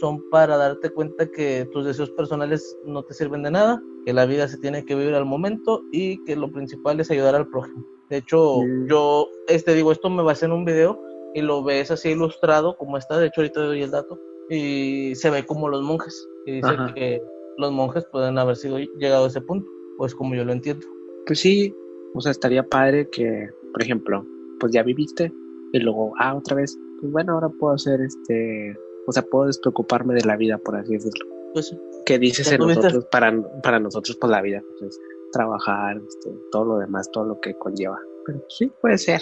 son para darte cuenta que tus deseos personales no te sirven de nada, que la vida se tiene que vivir al momento y que lo principal es ayudar al prójimo. De hecho, Mm. yo este digo, esto me basé en un video y lo ves así ilustrado como está, de hecho ahorita doy el dato, y se ve como los monjes. Y dice Ajá. que los monjes pueden haber sido llegado a ese punto, pues como yo lo entiendo. Pues sí, o sea, estaría padre que, por ejemplo, pues ya viviste y luego, ah, otra vez, pues bueno, ahora puedo hacer este, o sea, puedo despreocuparme de la vida, por así decirlo. Pues. ¿Qué dices en nosotros? Para, para nosotros, pues la vida, pues es trabajar, este, todo lo demás, todo lo que conlleva. Pero sí, puede ser.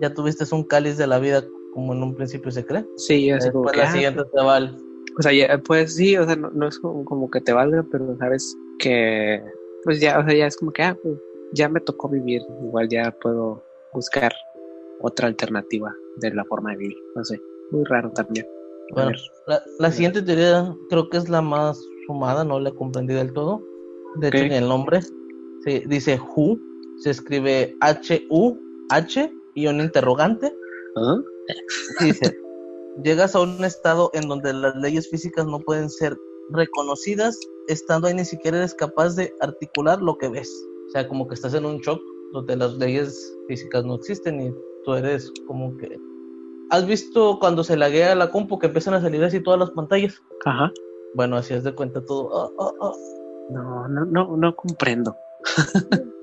ya tuviste un cáliz de la vida como en un principio se cree. Sí, así como que, la ah, siguiente te vale. O sea, ya, pues sí, o sea, no, no es como, como que te valga, pero sabes que, pues ya, o sea, ya es como que, ah, pues ya me tocó vivir, igual ya puedo buscar otra alternativa de la forma de vivir, no sé, muy raro también. Bueno, la, la siguiente teoría creo que es la más sumada, no la comprendí del todo. De hecho, Ok. ni el nombre. Sí, dice Who, se escribe H-U-H y un interrogante. ¿ah? dice, llegas a un estado en donde las leyes físicas no pueden ser reconocidas, estando ahí ni siquiera eres capaz de articular lo que ves. O sea, como que estás en un shock donde las leyes físicas no existen y tú eres como que... ¿Has visto cuando se laguea la compu que empiezan a salir así todas las pantallas? Ajá. Bueno, así es de cuenta todo. Ah, ah, ah. No, no, no, no comprendo.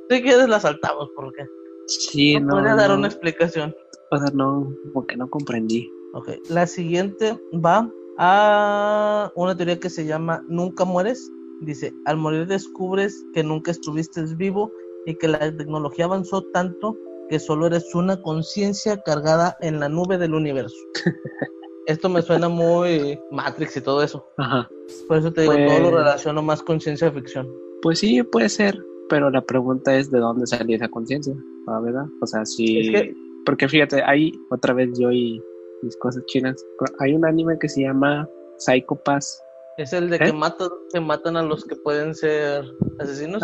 Si quieres la saltamos porque Sí, no, dar una explicación. o sea, no, como que no comprendí. Ok, la siguiente va a una teoría que se llama Nunca mueres. Dice, al morir descubres que nunca estuviste vivo y que la tecnología avanzó tanto que solo eres una conciencia cargada en la nube del universo. Esto me suena muy Matrix y todo eso. Ajá. Por eso te digo, todo Pues- lo relaciono más con ciencia ficción. Pues sí, puede ser, pero la pregunta es de dónde salió esa conciencia, ¿la verdad? O sea, sí, Es que- porque fíjate, hay otra vez yo y mis cosas chinas, hay un anime que se llama Psycho Pass, Es el de ¿Eh? que matan, que matan a los que pueden ser asesinos.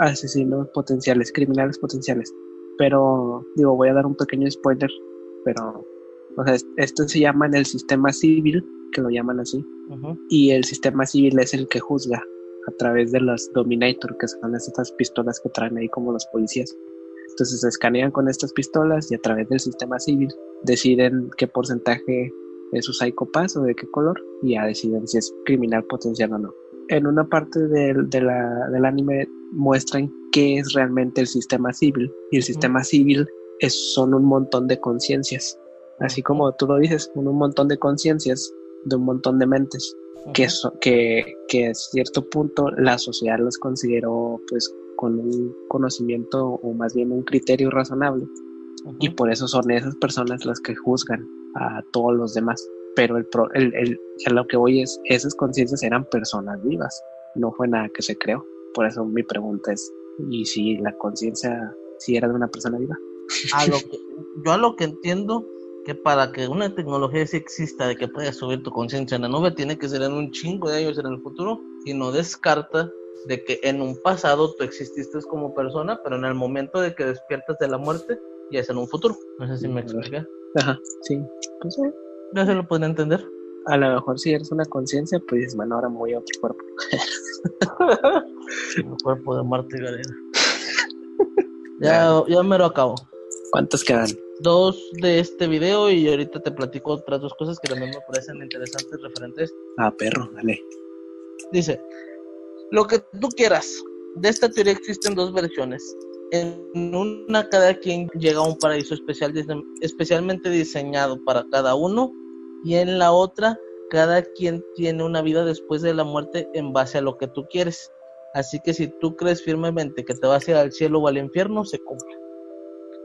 Asesinos potenciales, criminales potenciales. Pero, digo, voy a dar un pequeño spoiler, pero, o sea, es- esto se llama en el sistema civil, que lo llaman así, Ujú. y el sistema civil es el que juzga a través de los Dominator, que son estas pistolas que traen ahí como los policías. Entonces se escanean con estas pistolas y a través del sistema civil deciden qué porcentaje es su Psycho Pass o de qué color y ya deciden si es criminal potencial o no. En una parte del, de la- del anime muestran qué es realmente el sistema civil y el sistema civil es, son un montón de conciencias. Así como tú lo dices, un, un montón de conciencias de un montón de mentes que, so- que, que a cierto punto la sociedad los consideró pues con un conocimiento o más bien un criterio razonable y por eso son esas personas las que juzgan a todos los demás. Pero el, pro- el, el- a lo que voy es, esas conciencias eran personas vivas, no fue nada que se creó. Por eso mi pregunta es, ¿y si la conciencia si era de una persona viva? a lo que, yo a lo que entiendo que para que una tecnología sí exista de que puedas subir tu conciencia en la nube tiene que ser en un chingo de años en el futuro y no descarta de que en un pasado tú exististe como persona pero en el momento de que despiertas de la muerte ya es en un futuro. No sé si me expliqué Ajá, sí. Pues eh, no se lo pueden entender a lo mejor si eres una conciencia, pues dices, bueno, ahora me voy a otro cuerpo. el cuerpo de Marta y Gareda ya, ya me lo acabo ¿Cuántos quedan? dos de este video y ahorita te platico otras dos cosas que también me parecen interesantes referentes Ah, perro, dale. Dice, lo que tú quieras. De esta teoría existen dos versiones. En una cada quien llega a un paraíso especial, especialmente diseñado para cada uno y en la otra cada quien tiene una vida después de la muerte en base a lo que tú quieres. Así que si tú crees firmemente que te vas a ir al cielo o al infierno, se cumple.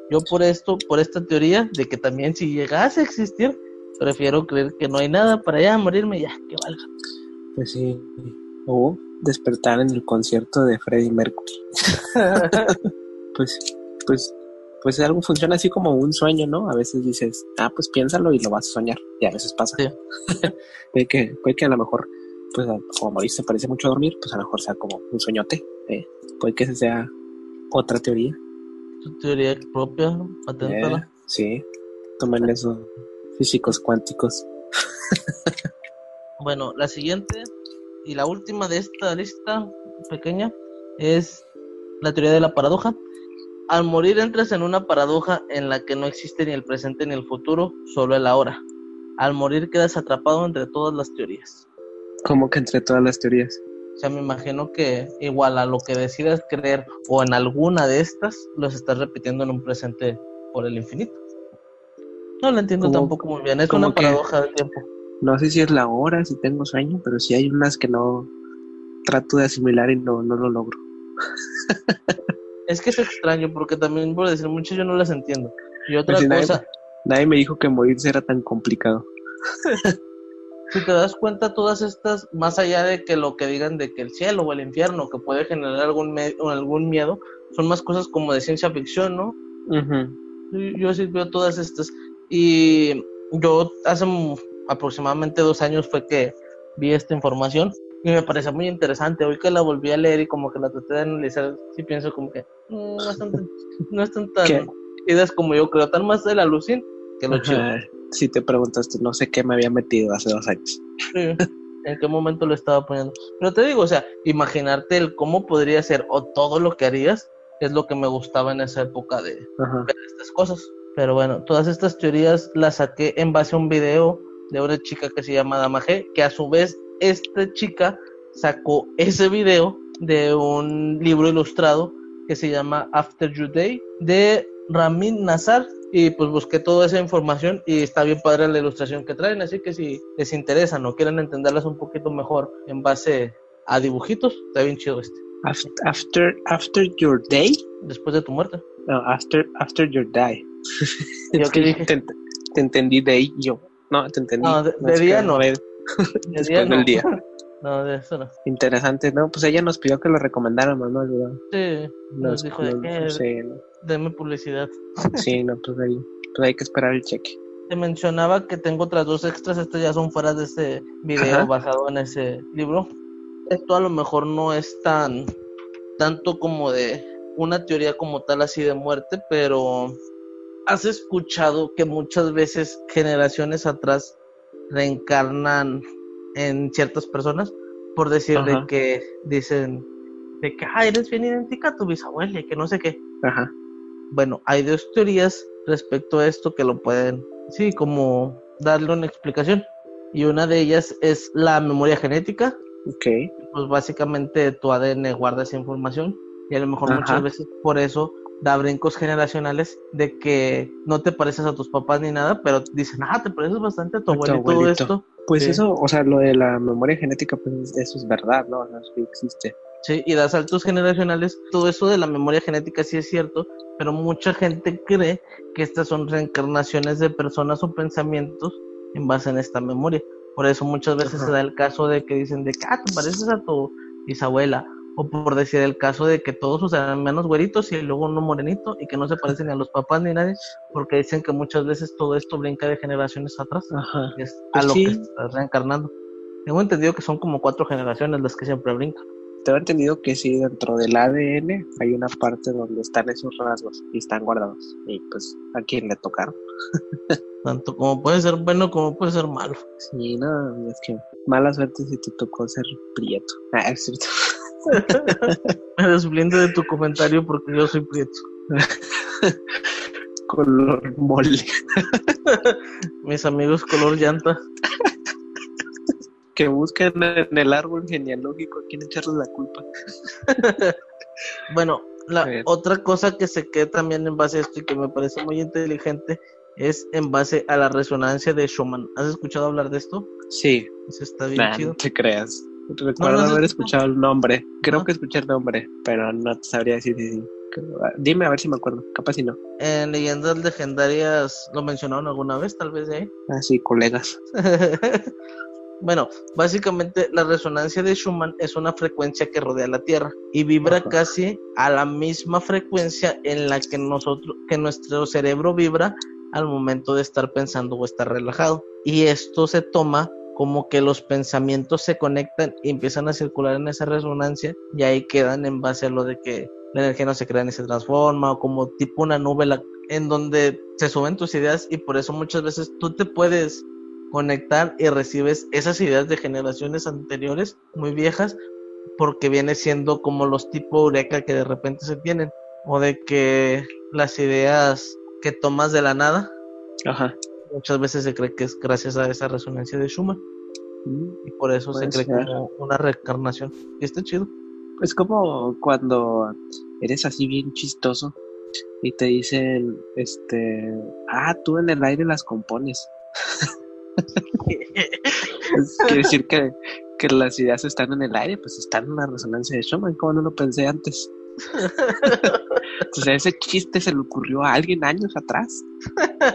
Yo por esto, por esta teoría de que también si llegase a existir, prefiero creer que no hay nada para allá morirme ya, que valga. Pues sí. O despertar en el concierto de Freddie Mercury. Pues, pues, pues algo funciona así como un sueño, ¿no? A veces dices, ah, pues piénsalo y lo vas a soñar. Y a veces pasa. Sí. que, puede que a lo mejor, pues como morir se parece mucho a dormir, pues a lo mejor sea como un sueñote. ¿eh? Puede que esa sea otra teoría. Tu teoría propia, paténtala. Eh, sí, toman eso, físicos cuánticos. Bueno, la siguiente y la última de esta lista pequeña es la teoría de la paradoja. Al morir entras en una paradoja en la que no existe ni el presente ni el futuro, solo el ahora. Al morir quedas atrapado entre todas las teorías. Como que entre todas las teorías. O sea, me imagino que igual a lo que decidas creer o en alguna de estas, los estás repitiendo en un presente por el infinito. No lo entiendo tampoco muy bien. Es una paradoja del tiempo. No sé si es la hora, si tengo sueño, pero sí hay unas que no trato de asimilar y no, no lo logro. Es que es extraño porque también, por decir mucho, yo no las entiendo. Y otra Pues si cosa, Nadie me dijo que morirse era tan complicado. si te das cuenta, todas estas, más allá de que lo que digan de que el cielo o el infierno, que puede generar algún, me- o algún miedo, son más cosas como de ciencia ficción, ¿no? Sí, Yo sí veo todas estas. Y yo hace aproximadamente dos años fue que vi esta información y me pareció muy interesante. Hoy que la volví a leer y como que la traté de analizar, sí pienso como que mm, no están tan, no están tan ¿Qué? chidas como yo creo, tan más de la lucín que lo chido. Si te preguntaste, no sé qué me había metido hace dos años. Sí, en qué momento lo estaba poniendo. Pero te digo, o sea, imaginarte el cómo podría ser o todo lo que harías es lo que me gustaba en esa época de, ver estas cosas. Pero bueno, todas estas teorías las saqué en base a un video de una chica que se llama Dama G, que a su vez esta chica sacó ese video de un libro ilustrado que se llama After Your Day de Ramin Nazar y pues busqué toda esa información y está bien padre la ilustración que traen, así que si les interesa o quieren entenderlas un poquito mejor en base a dibujitos, está bien chido este. After, after, after your day? Después de tu muerte. No, after, after your die. ¿Yo Es que dije? Te, te entendí day y yo. No, te entendí. No, de- de es día no. de- De Después día no. del día. No, de eso no. Interesante, ¿no? Pues ella nos pidió que lo recomendáramos, ¿no? Sí, nos dijo de que sí, no, deme publicidad. sí, no, pues ahí, pues hay que esperar el cheque. Te mencionaba que tengo otras dos extras, estas ya son fuera de ese video Ajá. basado en ese libro. Esto a lo mejor no es tan tanto como de una teoría como tal así de muerte, pero has escuchado que muchas veces generaciones atrás reencarnan en ciertas personas por decir de que dicen de que ah, eres bien idéntica a tu bisabuela y que no sé qué. Ajá. Bueno, hay dos teorías respecto a esto que lo pueden, sí, como darle una explicación. Y una de ellas es la memoria genética. Ok. Pues básicamente tu ADN guarda esa información y a lo mejor Ajá. muchas veces por eso da brincos generacionales de que no te pareces a tus papás ni nada, pero dicen, ah, te pareces bastante a tu A tu abuelo y todo abuelito. esto. Pues Sí. eso, o sea, lo de la memoria genética, pues eso es verdad, ¿no? O sea, sí existe. Sí, y da saltos generacionales. Todo eso de la memoria genética sí es cierto, pero mucha gente cree que estas son reencarnaciones de personas o pensamientos en base en esta memoria. Por eso muchas veces Ajá. se da el caso de que dicen de que ah, te pareces a tu bisabuela. O por decir el caso de que todos sus hermanos güeritos y luego uno morenito y que no se parecen ni a los papás ni nadie, porque dicen que muchas veces todo esto brinca de generaciones atrás. Ajá. es Pues a lo sí. que estás reencarnando. Tengo entendido que son como cuatro generaciones las que siempre brincan. Tengo entendido que sí, dentro del ADN hay una parte donde están esos rasgos y están guardados. Y pues a quién le tocaron. Tanto como puede ser bueno como puede ser malo. Sí, no, es que mala suerte si te tocó ser prieto. Ah, es cierto. Me desblindo de tu comentario porque yo soy prieto. Color mole. Mis amigos color llanta. Que buscan en el árbol genealógico a quién echarle la culpa. Bueno, la ver. otra cosa que se queda también en base a esto y que me parece muy inteligente es en base a la resonancia de Schumann. ¿Has escuchado hablar de esto? Sí, Eso está bien nah, chido. no te creas. Recuerdo No, no, no, haber escuchado el nombre. Creo que escuché el nombre, pero no te sabría decir. si- Dime a ver si me acuerdo. Capaz si no. En leyendas legendarias lo mencionaron alguna vez, tal vez ahí. Ah, sí, colegas. bueno, básicamente la resonancia de Schumann es una frecuencia que rodea la Tierra y vibra Ajá. casi a la misma frecuencia en la que nosotros, que nuestro cerebro vibra al momento de estar pensando o estar relajado. Y esto se toma como que los pensamientos se conectan y empiezan a circular en esa resonancia y ahí quedan en base a lo de que la energía no se crea ni se transforma, o como tipo una nube la- en donde se suben tus ideas y por eso muchas veces tú te puedes conectar y recibes esas ideas de generaciones anteriores, muy viejas, porque viene siendo como los tipo eureka que de repente se tienen, o de que las ideas que tomas de la nada, Ajá. Muchas veces se cree que es gracias a esa resonancia de Schumann, Mm. y por eso se cree ser. como una reencarnación. Y está chido. Es como cuando eres así bien chistoso y te dicen, este, ah, tú en el aire las compones. Es- quiere decir que, que las ideas están en el aire, pues están en la resonancia de Schumann, como no lo pensé antes. ese chiste se le ocurrió a alguien años atrás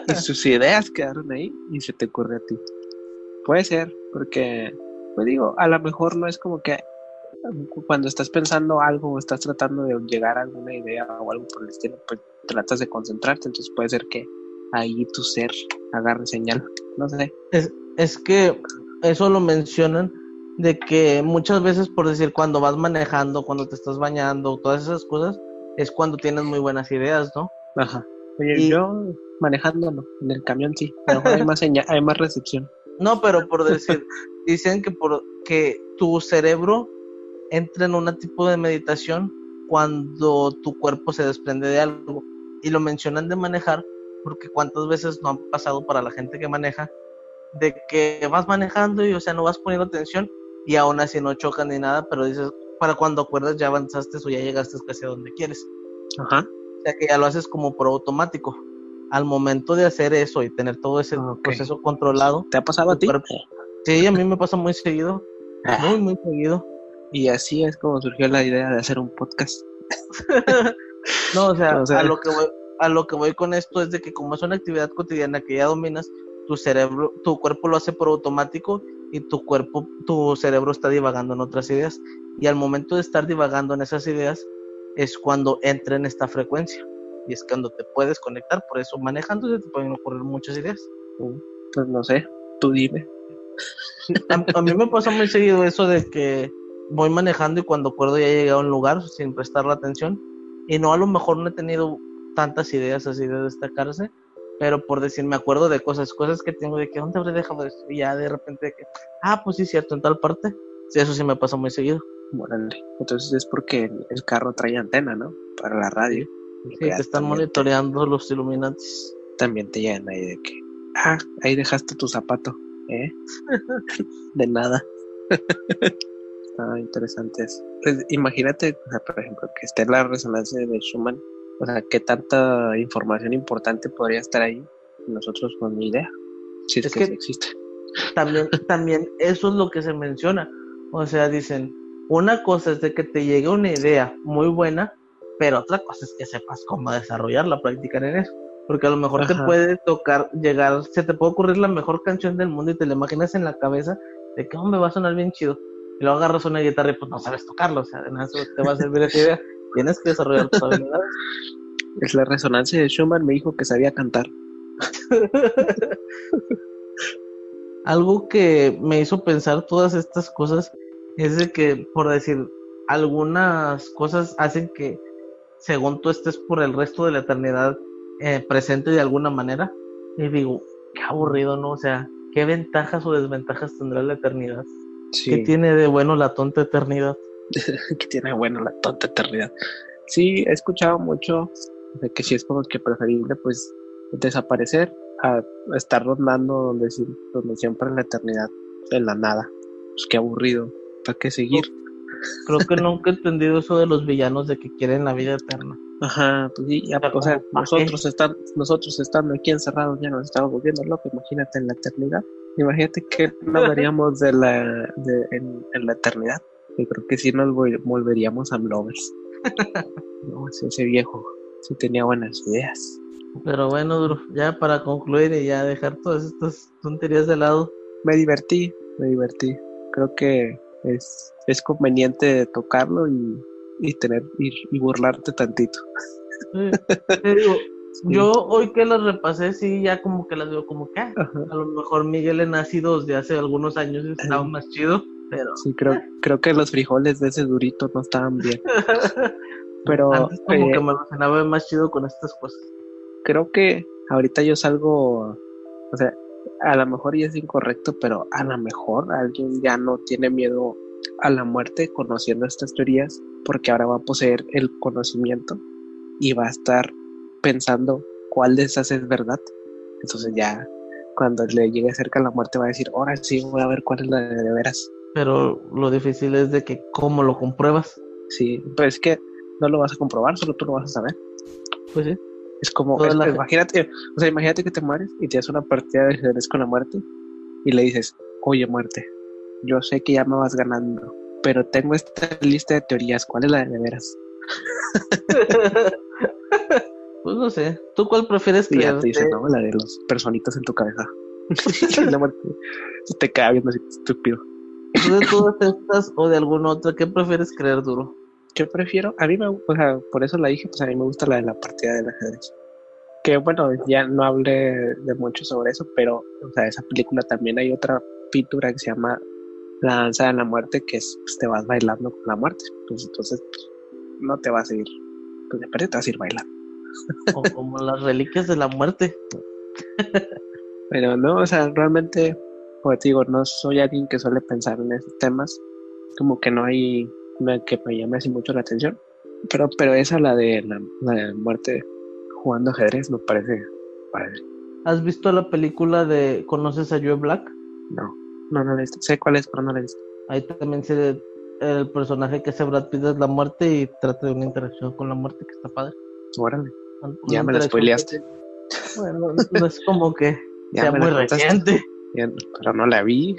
y sus ideas quedaron ahí y se te ocurre a ti. Puede ser, porque, pues digo, a lo mejor no es como que cuando estás pensando algo o estás tratando de llegar a alguna idea o algo por el estilo, pues tratas de concentrarte, entonces puede ser que ahí tu ser agarre señal, no sé. Es, es que eso lo mencionan de que muchas veces, por decir, cuando vas manejando, cuando te estás bañando, todas esas cosas, es cuando tienes muy buenas ideas, ¿no? Ajá. Oye, Y- yo manejándolo, en el camión sí, a lo mejor hay más señal, hay más recepción. No, pero por decir, dicen que por que tu cerebro entra en un tipo de meditación cuando tu cuerpo se desprende de algo. Y lo mencionan de manejar, porque cuántas veces no han pasado para la gente que maneja, de que vas manejando y, o sea, no vas poniendo atención y aún así no chocan ni nada, pero dices, para cuando acuerdas ya avanzaste o ya llegaste casi a donde quieres. Ajá. O sea, que ya lo haces como por automático. Al momento de hacer eso y tener todo ese Ok. proceso controlado, ¿Te ha pasado a ti? cuerpo- Sí, a mí me pasa muy seguido. Muy, muy seguido. Y así es como surgió la idea de hacer un podcast. No, o sea, O sea- a lo que voy, a lo que voy con esto es de que como es una actividad cotidiana que ya dominas, tu cerebro, tu cuerpo lo hace por automático y tu cuerpo, tu cerebro está divagando en otras ideas. Y al momento de estar divagando en esas ideas es cuando entra en esta frecuencia. Y es cuando te puedes conectar, por eso manejando se te pueden ocurrir muchas ideas. Pues no sé, tú dime. A, a mí me pasa muy seguido eso de que voy manejando y cuando acuerdo ya llegué a un lugar sin prestar la atención y no a lo mejor no he tenido tantas ideas así de destacarse, pero por decir me acuerdo de cosas, cosas que tengo de que dónde habré dejado esto y ya de repente de que ah pues sí cierto en tal parte, sí eso sí me pasa muy seguido, Órale. Entonces es porque el, carro trae antena, ¿no? Para la radio. Sí, te están monitoreando los Illuminatis. te- También te llegan ahí de que, ah, ahí dejaste tu zapato, ¿eh? de nada. Está interesante eso. Pues imagínate, o sea, por ejemplo, que esté la resonancia de Schumann. O sea, qué tanta información importante podría estar ahí. Nosotros con ni idea. Si es, Es que, existe. también, también eso es lo que se menciona. O sea, dicen, una cosa es de que te llegue una idea muy buena, pero otra cosa es que sepas cómo desarrollarla, practicar en eso. Porque a lo mejor te puede tocar llegar, se te puede ocurrir la mejor canción del mundo y te la imaginas en la cabeza de que, hombre, va a sonar bien chido. Y luego agarras una guitarra y pues no sabes tocarlo. O sea, de nada te va a servir esa idea. Tienes que desarrollar tus habilidades. Es la resonancia de Schumann me dijo que sabía cantar. Algo que me hizo pensar todas estas cosas es de que, por decir, algunas cosas hacen que, según tú estés por el resto de la eternidad eh, presente de alguna manera, y digo, qué aburrido, ¿no? O sea, ¿qué ventajas o desventajas tendrá la eternidad? Sí. ¿Qué tiene de bueno la tonta eternidad? que tiene bueno la tonta eternidad. Sí, he escuchado mucho de que si es como que preferible pues desaparecer a estar rondando donde, donde siempre en la eternidad, en la nada. Pues qué aburrido, ¿para qué seguir? Creo que nunca he entendido eso de los villanos de que quieren la vida eterna. Ajá, pues sí, ya, o sea, nosotros, estar, nosotros estando aquí encerrados ya nos estamos volviendo locos, imagínate en la eternidad. Imagínate que no veríamos de la, de, en, en la eternidad. Yo creo que sí nos vol- volveríamos a lovers. No, ese, viejo sí tenía buenas ideas. Pero bueno, Duro, ya para concluir y ya dejar todas estas tonterías de lado, Me divertí, me divertí. Creo que es, es conveniente tocarlo y, y tener y, y burlarte tantito. Sí, te digo, Sí. yo hoy que las repasé, sí, ya como que las veo como que ah, a lo mejor Miguel en ácidos de hace algunos años estaba más chido, pero Sí, creo, creo que los frijoles de ese durito no estaban bien. Pero Antes como eh, que me imaginaba más chido con estas cosas. creo que ahorita yo salgo, o sea, a lo mejor ya es incorrecto, pero a lo mejor alguien ya no tiene miedo a la muerte conociendo estas teorías, porque ahora va a poseer el conocimiento y va a estar pensando cuál de esas es verdad. Entonces ya cuando le llegue cerca la muerte va a decir, ahora sí voy a ver cuál es la de veras. Pero lo difícil es de que cómo lo compruebas. Sí, pero es que no lo vas a comprobar, solo tú lo vas a saber. Pues sí. Es como, Toda es- la- imagínate, o sea, imagínate que te mueres y te haces una partida de ajedrez con la muerte y le dices, oye muerte, yo sé que ya me vas ganando, pero tengo esta lista de teorías, ¿cuál es la de veras? Pues no sé. ¿Tú cuál prefieres ya creer? te dice, no, la de los personitas en tu cabeza. La muerte se te queda viendo así estúpido. ¿Tú de todas estas o de alguna otra? ¿Qué prefieres creer, Duro? Yo prefiero, a mí me, o sea, por eso la dije, pues a mí me gusta la de la partida del ajedrez. Que bueno, ya no hablé de mucho sobre eso, pero, o sea, esa película también hay otra pintura que se llama La danza de la muerte, que es, pues, te vas bailando con la muerte. Pues entonces, pues, no te vas a ir, pues de perdido te vas a ir bailando. O como las reliquias de la muerte. Pero no, o sea, realmente, te digo, no soy alguien que suele pensar en esos temas, como que no hay una que me llame así mucho la atención. Pero, pero esa, la de la, la de muerte jugando ajedrez, me parece padre. ¿Has visto la película de ¿Conoces a Joe Black? No, no, no la he visto. Sé cuál es, pero no la he visto. Ahí también se el personaje que hace Brad Pitt es la muerte y trata de una interacción con la muerte que está padre. Órale, Una ya me la spoileaste. que- Bueno, no es como que Ya sea muy reciente. Pero no la vi.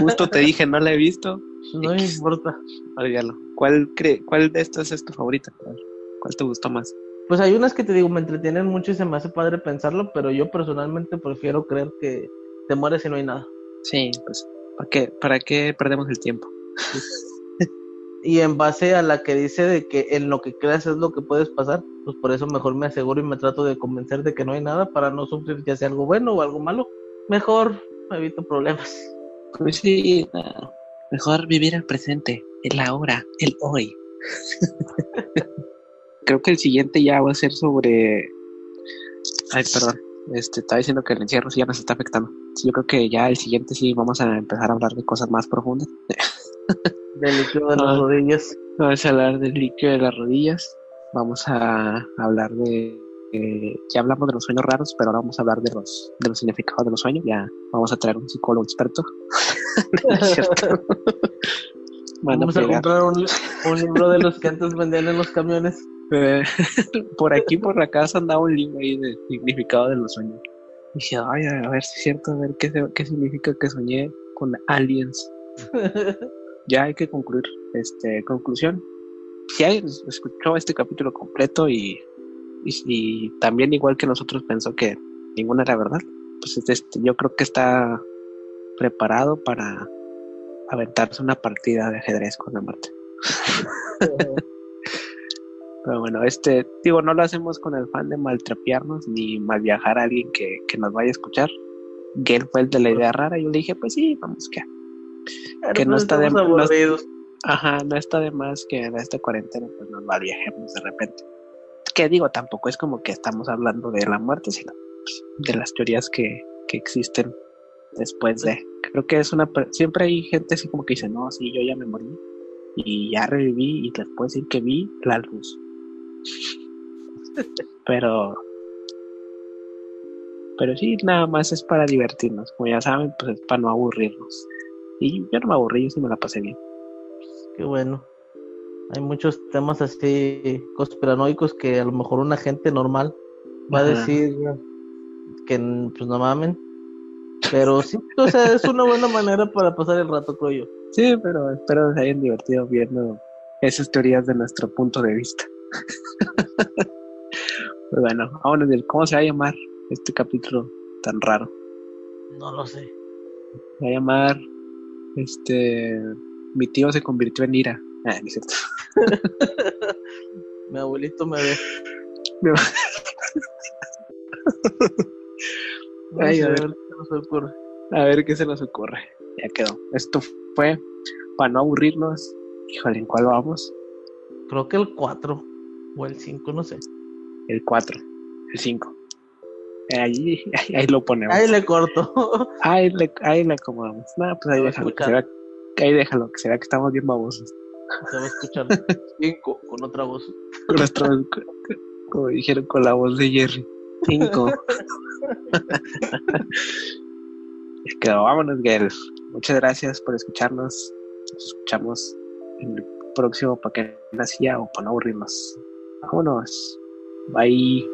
Justo te dije, no la he visto. No me importa. Olvídalo. ¿Cuál, cree, ¿Cuál de estas es tu favorita? ¿Cuál te gustó más? Pues hay unas que te digo, me entretienen mucho y se me hace padre pensarlo, pero yo personalmente prefiero creer que te mueres y no hay nada. Sí, pues, ¿para qué, ¿para qué perdemos el tiempo? Y en base a la que dice de que en lo que creas es lo que puedes pasar, pues por eso mejor me aseguro y me trato de convencer de que no hay nada para no sufrir ya sea algo bueno o algo malo. Mejor me evito problemas. Pues sí, no. mejor vivir el presente, el ahora, el hoy. Creo que el siguiente ya va a ser sobre. Ay, perdón. Este, estaba diciendo que el encierro sí ya nos está afectando. Sí, yo creo que ya el siguiente sí vamos a empezar a hablar de cosas más profundas. Del líquido de las rodillas. Vamos a hablar del líquido de las rodillas. Vamos a hablar de. Eh, ya hablamos de los sueños raros, pero ahora vamos a hablar de los, de los significados de los sueños. Ya vamos a traer un psicólogo experto. A Vamos a comprar un, li- un libro de los que antes vendían en los camiones. Eh, por aquí, por la casa, andaba un libro ahí de significado de los sueños. dije, ay, a ver si es cierto, a ver qué, qué significa que soñé con aliens. Ya hay que concluir. Este, conclusión. Si alguien escuchó este capítulo completo y, y también igual que nosotros pensó que ninguna era verdad, pues este, yo creo que está preparado para aventarse una partida de ajedrez con la muerte. Pero bueno, este, digo, no lo hacemos con el fan de maltrapearnos ni mal viajar a alguien que, que nos vaya a escuchar. Gel fue el de la idea rara y yo le dije, pues sí, vamos que. Que no Pero está de- no- aburridos. Ajá, no está de más que en esta cuarentena pues nos mal viajemos de repente. Que digo, tampoco es como que estamos hablando de la muerte, sino de las teorías que, que existen después de. Creo que es una. Siempre hay gente así como que dice, no, sí, yo ya me morí y ya reviví y les puedo decir que vi la luz. Pero. Pero sí, nada más es para divertirnos. Como ya saben, pues es para no aburrirnos. Y yo no me aburrí, yo sí me la pasé bien. Qué bueno. Hay muchos temas así conspiranoicos que a lo mejor una gente normal va a decir que pues no mamen. Pero sí, o sea, es una buena manera para pasar el rato, creo yo. Sí, pero espero se hayan divertido viendo esas teorías de nuestro punto de vista. pues bueno, vámonos del cómo se va a llamar este capítulo tan raro. No lo sé. Se va a llamar este mi tío se convirtió en ira. Ah, no es cierto. Mi abuelito me ve. No. No Ay, a ver. qué nos ocurre. A ver qué se nos ocurre. Ya quedó. Esto fue para no aburrirnos. Híjole, ¿en cuál vamos? Creo que el 4 o el 5, no sé. El 4, el 5. Ahí, ahí, ahí lo ponemos. Ahí le corto. Ahí le, ahí le acomodamos. No, pues ahí déjalo. Que será, ahí déjalo, que será que estamos bien babosos. Se va a escuchar 5 con otra voz. Con como dijeron con la voz de Jerry. 5. que vámonos, girls. Muchas gracias por escucharnos. Nos escuchamos en el próximo para que nacía o para no aburrirnos. Vámonos. Bye.